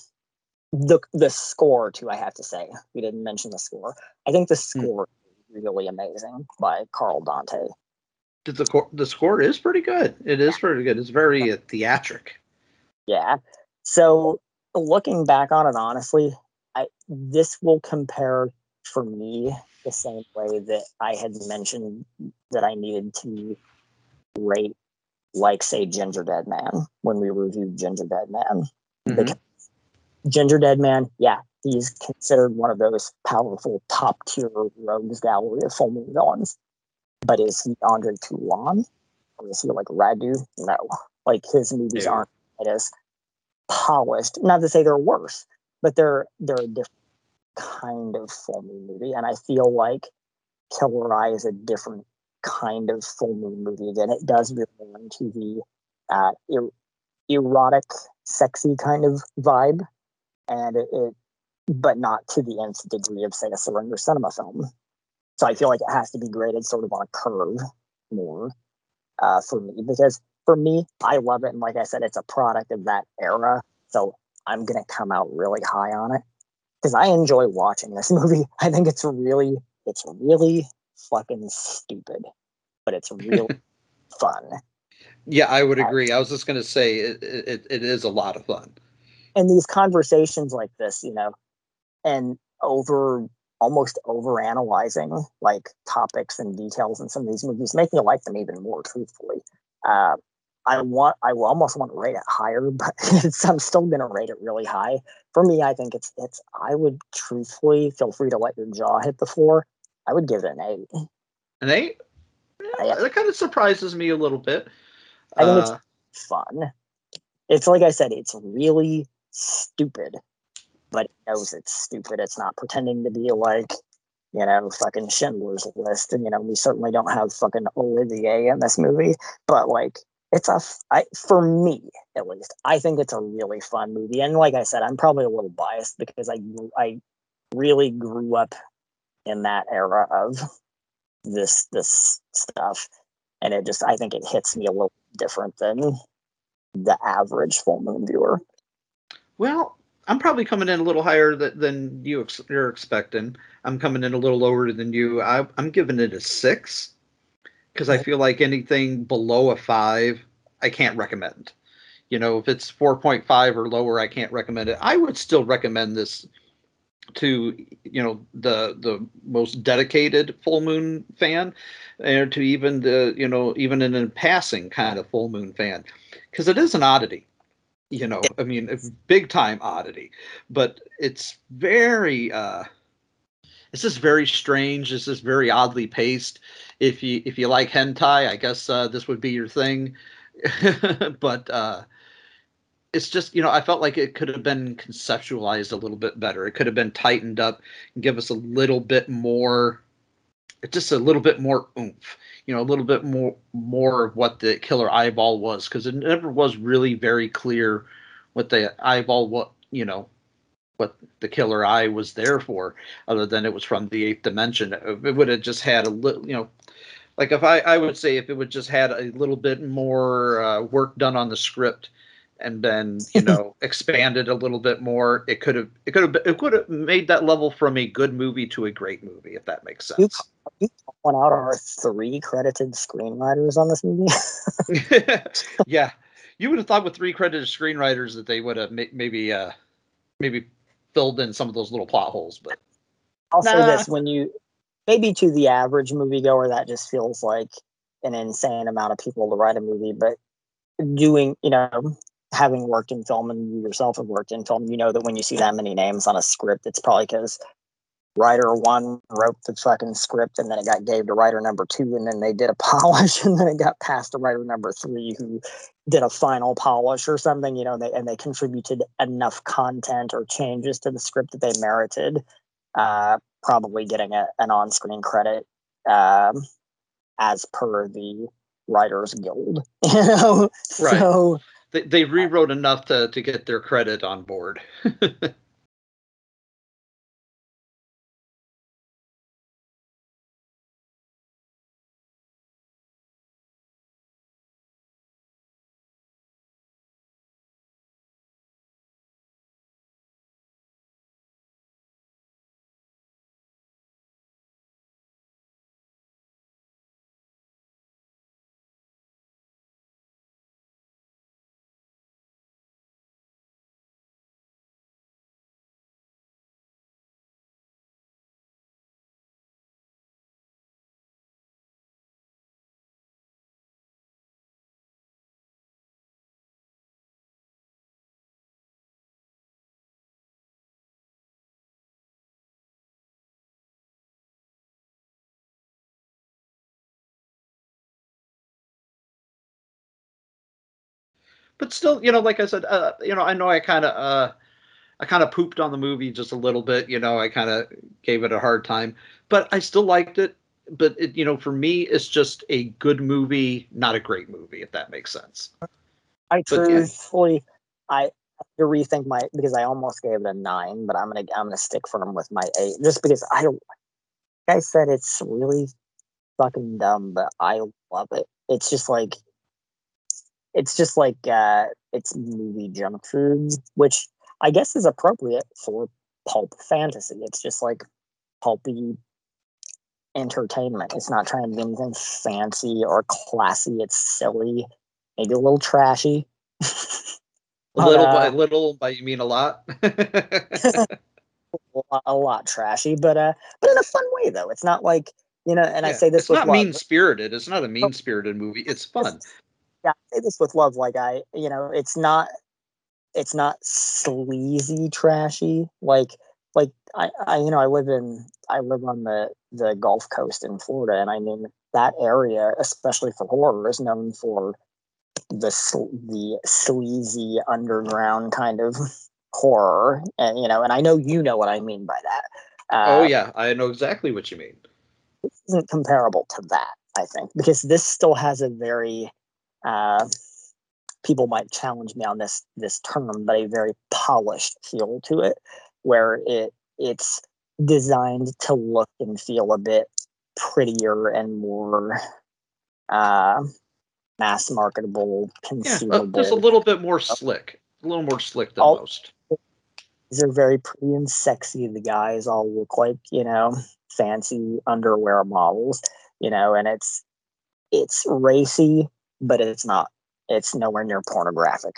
The the score too, I have to say, we didn't mention the score. I think the score is really amazing by Carl Dante. The the, cor- the score is pretty good. It is pretty good. It's very uh, theatric. Yeah. So looking back on it, honestly, I this will compare for me the same way that I had mentioned that I needed to rate, like say Gingerdead Man when we reviewed Gingerdead Man. Mm-hmm. Because Gingerdead Man, yeah, he's considered one of those powerful top tier rogues gallery of full moon villains. But is he Andre Toulon? Or is he like Radu? No. Like his movies No. aren't as polished. Not to say they're worse, but they're they're a different kind of full moon movie. And I feel like Killer Eye is a different kind of full moon movie. Again, it does more into the er- erotic, sexy kind of vibe, and it, it, but not to the nth degree of say a surrender cinema film. So I feel like it has to be graded sort of on a curve more uh, for me because for me, I love it, and like I said, it's a product of that era. So I'm gonna come out really high on it because I enjoy watching this movie. I think it's really, it's really fucking stupid, but it's really fun. Yeah, I would agree. I was just gonna say it, it, it is a lot of fun. And these conversations like this, you know, and over almost over analyzing like topics and details in some of these movies make me like them even more truthfully. Uh, I want I almost want to rate it higher, but it's, I'm still gonna rate it really high. For me, I think it's it's I would truthfully feel free to let your jaw hit the floor. I would give it an eight. And they yeah, that kind of surprises me a little bit. I think Uh, it's fun. It's like I said, it's really stupid, but it knows it's stupid. It's not pretending to be like, you know, fucking Schindler's List. And, you know, we certainly don't have fucking Olivier in this movie, but like, it's a, I, for me at least, I think it's a really fun movie. And like I said, I'm probably a little biased because I, I really grew up in that era of this, this stuff. And it just, I think it hits me a little different than the average full moon viewer. Well, I'm probably coming in a little higher th- than you ex- you're expecting. I'm coming in a little lower than you. I, I'm giving it a six because I feel like anything below a five, I can't recommend. You know, if it's 4.5 or lower, I can't recommend it. I would still recommend this to you know the the most dedicated full moon fan and to even the you know even in a passing kind of full moon fan because it is an oddity you know i mean a big time oddity but it's very uh it's just very strange. It's just very oddly paced. If you if you like hentai, I guess uh, this would be your thing. but uh, it's just you know I felt like it could have been conceptualized a little bit better. It could have been tightened up and give us a little bit more, just a little bit more oomph. You know, a little bit more more of what the killer eyeball was because it never was really very clear what the eyeball what you know what the killer eye was there for, other than it was from the eighth dimension. It would have just had a little, you know, like if I, I would say if it would just had a little bit more uh, work done on the script and then you know expanded a little bit more, it could have it could have it could have made that level from a good movie to a great movie if that makes sense. Point out our three credited screenwriters on this movie. yeah, you would have thought with three credited screenwriters that they would have maybe uh maybe filled in some of those little plot holes. But I'll nah. say this: when you maybe to the average moviegoer, that just feels like an insane amount of people to write a movie. But doing, you know, having worked in film and you yourself have worked in film, you know that when you see that many names on a script, it's probably because writer one wrote the fucking script and then it got gave to writer number two and then they did a polish and then it got passed to writer number three who did a final polish or something you know they, and they contributed enough content or changes to the script that they merited uh, probably getting a, an on-screen credit um, as per the writers guild you know? Right. So, they, they rewrote enough to, to get their credit on board but still, you know, like I said, uh, you know, I know I kind of, uh, I kind of pooped on the movie just a little bit. You know, I kind of gave it a hard time, but I still liked it. But it, you know, for me, it's just a good movie, not a great movie, if that makes sense. I truthfully, yeah. I have to rethink my because I almost gave it a nine, but I'm gonna I'm gonna stick firm with my eight just because I don't. Like I said it's really fucking dumb, but I love it. It's just like it's just like uh, it's movie junk food, which I guess is appropriate for pulp fantasy. It's just like pulpy entertainment. It's not trying to be anything fancy or classy. It's silly, maybe a little trashy. a little uh, by little, by you mean a lot. a lot trashy, but uh, but in a fun way though. It's not like you know. And yeah, I say this. It's not mean spirited. It's not a mean spirited movie. It's fun yeah, I say this with love. Like I, you know, it's not, it's not sleazy, trashy. Like, like I, I, you know, I live in, I live on the the Gulf Coast in Florida, and I mean that area, especially for horror, is known for the the sleazy underground kind of horror, and you know, and I know you know what I mean by that. Uh, oh yeah, I know exactly what you mean. This isn't comparable to that, I think, because this still has a very uh, people might challenge me on this this term, but a very polished feel to it, where it it's designed to look and feel a bit prettier and more uh, mass marketable, consumable. Yeah, just a little bit more slick, a little more slick than all, most. These are very pretty and sexy. The guys all look like you know fancy underwear models, you know, and it's it's racy but it's not. It's nowhere near pornographic.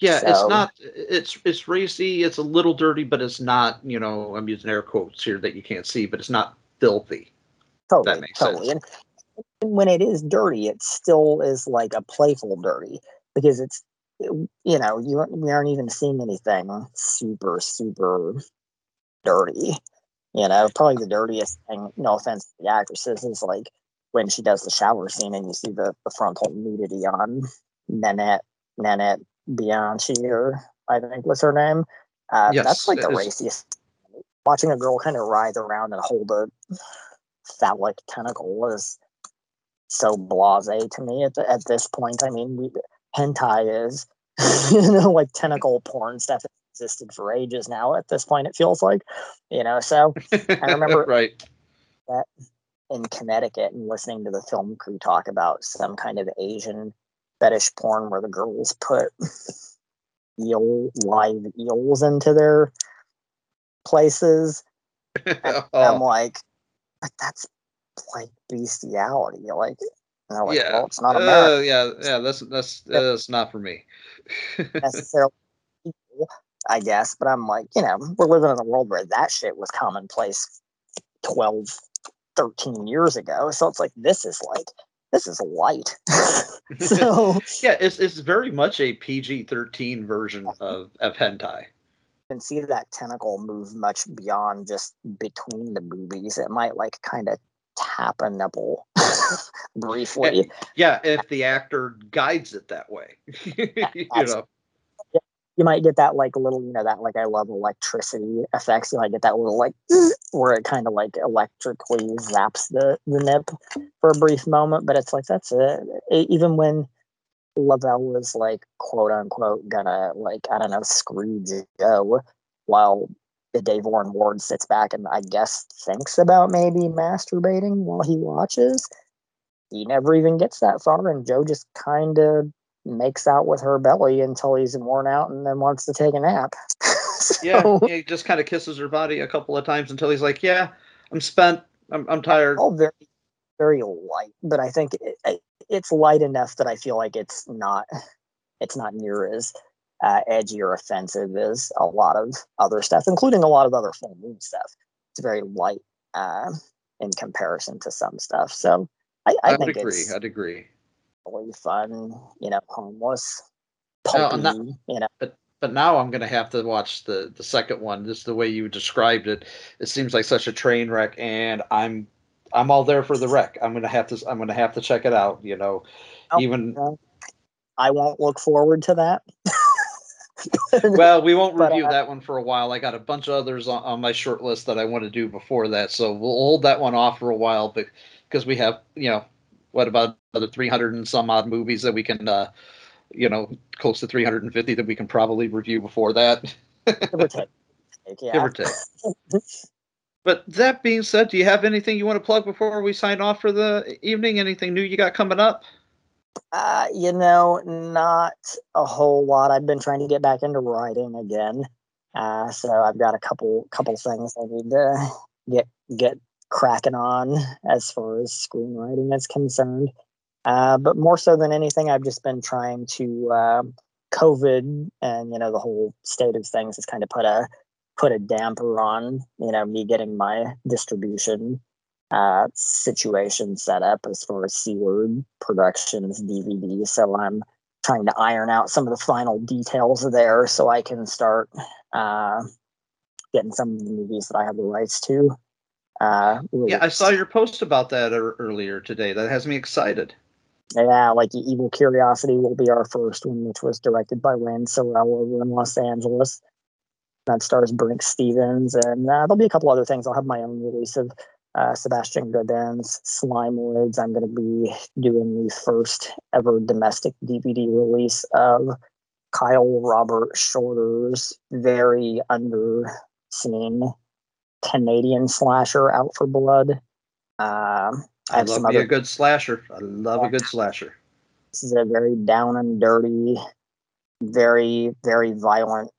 Yeah, so, it's not. It's it's racy. It's a little dirty, but it's not. You know, I'm using air quotes here that you can't see, but it's not filthy. Totally, that makes totally. Sense. And when it is dirty, it still is like a playful dirty because it's you know you we aren't even seeing anything super super dirty. You know, probably the dirtiest thing, no offense to the actresses, is like when she does the shower scene and you see the, the frontal nudity on Nanette, Nanette Bianchi, or I think was her name. Uh, Yes, that's like the is. raciest. Watching a girl kind of writhe around and hold a phallic tentacle is so blasé to me at, the, at this point. I mean, we, hentai is, you know, like tentacle porn stuff has existed for ages now. At this point, it feels like, you know. So I remember right. that in Connecticut and listening to the film crew talk about some kind of Asian fetish porn where the girls put eel live eels into their places. And I'm Oh, like, but that's like bestiality. Like, like, yeah. well, it's not Uh, yeah, yeah. That's that's that's not for me. necessarily, I guess. But I'm like, you know, we're living in a world where that shit was commonplace 12, 13 years ago. So it's like, this is like, this is light. so yeah, it's it's very much a PG thirteen version of of hentai. you can see that tentacle move much beyond just between the boobies. It might like kind of tap a nipple briefly. Yeah, if the actor guides it that way, you know. You might get that like little, you know, that like I love electricity effects. You might get that little like where it kind of like electrically zaps the the nip for a brief moment, but it's like that's it. E- Even when Lovell was like quote unquote gonna like I don't know screw Joe, while the Dave Warren Ward sits back and I guess thinks about maybe masturbating while he watches. He never even gets that far, and Joe just kind of makes out with her belly until he's worn out and then wants to take a nap. Yeah, he just kind of kisses her body a couple of times until he's like, "Yeah, I'm spent. I'm I'm tired." all very very light but i think it, it- it's light enough that i feel like it's not it's not near as uh, edgy or offensive as a lot of other stuff including a lot of other full moon stuff it's very light uh, in comparison to some stuff so i, I I'd think agree. I'd agree. Really fun you know harmless No, I'm not- you know But but now I'm gonna have to watch the the second one. Just the way you described it, it seems like such a train wreck, and I'm I'm all there for the wreck. I'm gonna have to I'm gonna have to check it out. You know, Oh, even i won't look forward to that well, we won't But, review uh, that one for a while. I got a bunch of others on, on my short list that I want to do before that, so we'll hold that one off for a while. But because we have, you know, what about the 300 and some odd movies that we can, uh, you know, close to 350 that we can probably review before that, give or take yeah. give or take. But that being said, do you have anything you want to plug before we sign off for the evening? Anything new you got coming up? Uh, you know, not a whole lot. I've been trying to get back into writing again. Uh, so I've got a couple couple things I need to get get cracking on as far as screenwriting is concerned. Uh, but more so than anything, I've just been trying to um COVID and you know the whole state of things has kind of put a put a damper on you know me getting my distribution uh, situation set up as far as Seaward Productions DVD. So I'm trying to iron out some of the final details there so I can start uh, getting some of the movies that I have the rights to. Uh, Yeah, I saw your post about that ear- earlier today. That has me excited. Yeah, like Evil Curiosity will be our first one, which was directed by Lynn Sorrell over in Los Angeles. That stars Brinke Stevens, and uh, there'll be a couple other things. I'll have my own release of uh, Sebastian Godin's Slimoids. I'm going to be doing the first ever domestic DVD release of Kyle Robert Shorter's very underseen Canadian slasher Out for Blood. Um, I I have love some me other a good slasher. I love a good slasher. this is a very down and dirty, very, very violent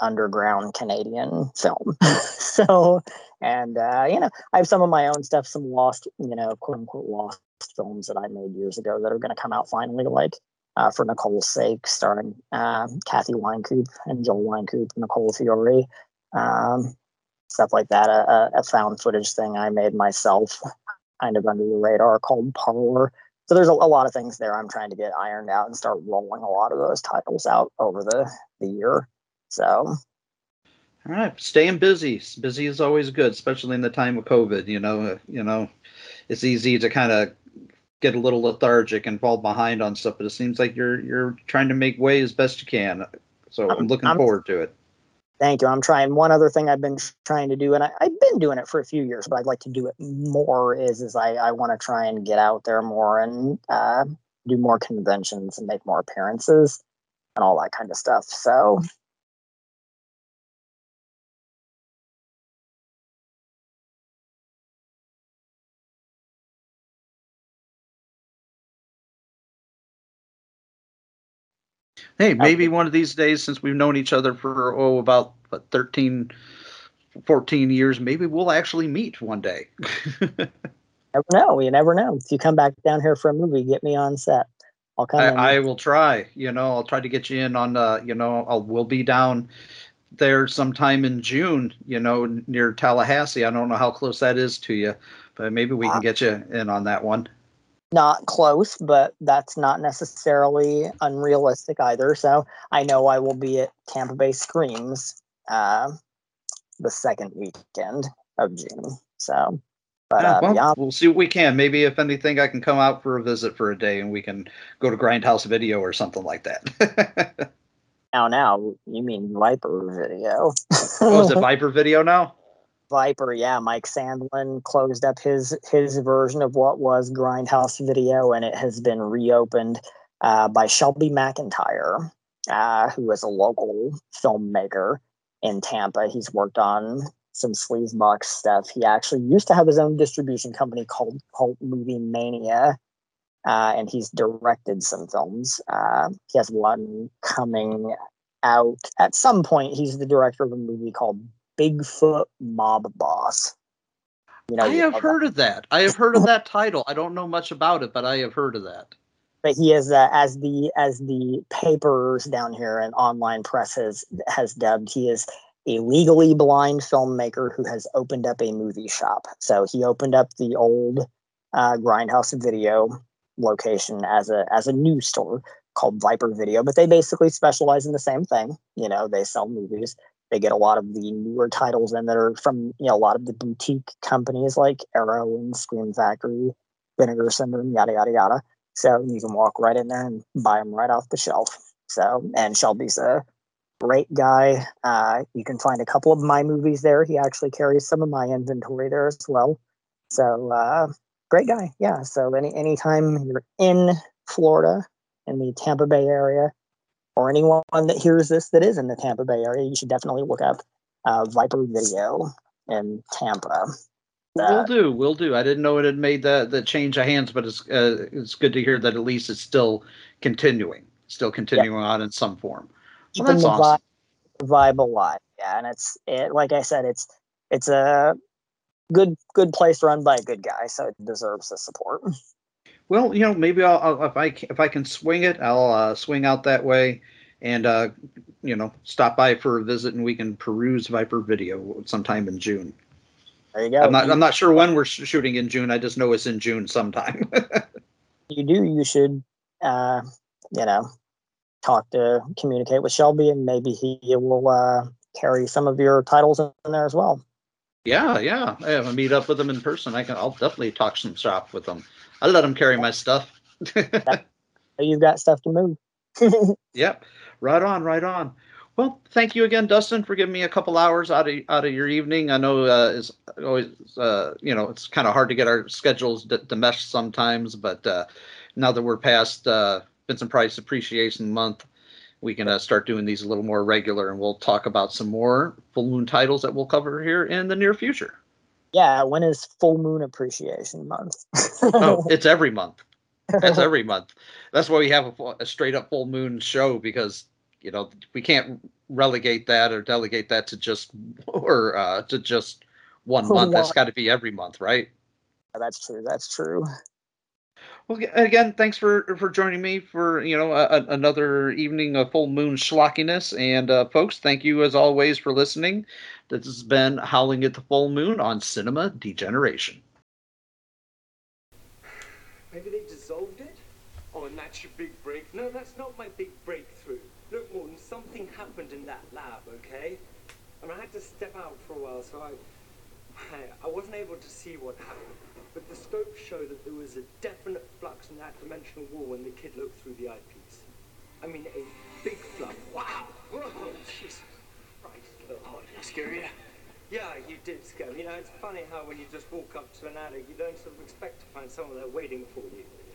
underground Canadian film. so, and, uh, you know, I have some of my own stuff, some lost, you know, quote unquote lost films that I made years ago that are going to come out finally, like uh, For Nicole's Sake, starring um, Kathy Weinkoop and Joel Winecoop, Nicole Fiore, um, stuff like that. A, a, found footage thing I made myself, kind of under the radar, called Parlor. So there's a, a lot of things there I'm trying to get ironed out and start rolling a lot of those titles out over the, the year. So All right, staying busy. Busy is always good, especially in the time of COVID. You know, uh, you know, it's easy to kind of get a little lethargic and fall behind on stuff, but it seems like you're you're trying to make way as best you can. So I'm, I'm looking I'm, forward to it. Thank you. I'm trying. One other thing I've been trying to do, and I, have been doing it for a few years, but I'd like to do it more. Is is I I want to try and get out there more and uh, do more conventions and make more appearances and all that kind of stuff. So Hey, maybe one of these days, since we've known each other for oh about what, 13, 14 years, maybe we'll actually meet one day. never know. You never know. If you come back down here for a movie, get me on set. I'll come. I, I will try. You know, I'll try to get you in on. Uh, you know, I'll we'll be down there sometime in June. You know, near Tallahassee. I don't know how close that is to you, but maybe we can get you in on that one not close, but that's not necessarily unrealistic either. So I know I will be at Tampa Bay Screams uh, the second weekend of June. So, but yeah, uh, well, yeah. we'll see what we can. Maybe if anything, I can come out for a visit for a day and we can go to Grindhouse Video or something like that. now, now you mean Viper Video? oh, is it Viper Video now? Viper, yeah, Mike Sandlin closed up his his version of what was Grindhouse Video, and it has been reopened uh, by Shelby McIntyre, uh, who is a local filmmaker in Tampa. He's worked on some sleazebox stuff. He actually used to have his own distribution company called Cult Movie Mania, uh, and he's directed some films. Uh, he has one coming out at some point. He's the director of a movie called Bigfoot Mob Boss. You know, I have heard that. of that. I have heard of that title. I don't know much about it, but I have heard of that. But he is uh, as the as the papers down here and online press has has dubbed. He is a legally blind filmmaker who has opened up a movie shop. So he opened up the old uh, Grindhouse Video location as a as a new store called Viper Video, but they basically specialize in the same thing. You know, they sell movies. They get a lot of the newer titles in that are from you know a lot of the boutique companies like Arrow and Scream Factory, Vinegar Syndrome, yada yada yada. So you can walk right in there and buy them right off the shelf. So and Shelby's a great guy. Uh, you can find a couple of my movies there. He actually carries some of my inventory there as well. So uh, great guy. Yeah. So any anytime you're in Florida in the Tampa Bay area, or anyone that hears this that is in the Tampa Bay area, you should definitely look up uh, Viper Video in Tampa. Uh, we'll do. We'll do. I didn't know it had made the the change of hands, but it's uh, it's good to hear that at least it's still continuing, still continuing on in some form. Well, that's awesome. Vibe, vibe alive, yeah, and it's it. Like I said, it's it's a good good place run by a good guy, so it deserves the support. Well, you know, maybe I'll, I'll if I if I can swing it, I'll uh, swing out that way, and uh, you know, stop by for a visit, and we can peruse Viper Video sometime in June. There you go. I'm not I'm not sure when we're shooting in June. I just know it's in June sometime. you do. You should, uh, you know, talk to communicate with Shelby, and maybe he will uh, carry some of your titles in there as well. Yeah, yeah. I have a meet up with them in person. I can. I'll definitely talk some shop with them. I let him carry my stuff. You've got stuff to move. yep. Right on, right on. Well, thank you again, Dustin, for giving me a couple hours out of out of your evening. I know uh, is always uh, you know it's kind of hard to get our schedules to, to mesh sometimes, but uh, now that we're past uh, Vincent Price Appreciation Month, we can uh, start doing these a little more regular, and we'll talk about some more full moon titles that we'll cover here in the near future. Yeah, when is Full Moon Appreciation Month? oh, it's every month. That's every month. That's why we have a, a, straight up full moon show because you know we can't relegate that or delegate that to just or uh, to just one month. That's got to be every month, right? That's true. That's true. Well, again, thanks for for joining me for you know a, another evening of full moon schlockiness, and uh, folks, thank you as always for listening. This has been Howling at the Full Moon on Cinema Degeneration. Maybe they dissolved it? Oh, and that's your big break? No, that's not my big breakthrough. Look, Morton, something happened in that lab, okay? I mean, I had to step out for a while, so I, I, I wasn't able to see what happened. But the scopes show that there was a definite flux in that dimensional wall when the kid looked through the eyepiece. I mean, a big flux. Wow! Whoa, Jesus Christ. Oh, did I scare you? Yeah, you did scare me. You know, it's funny how when you just walk up to an attic, you don't sort of expect to find someone there waiting for you.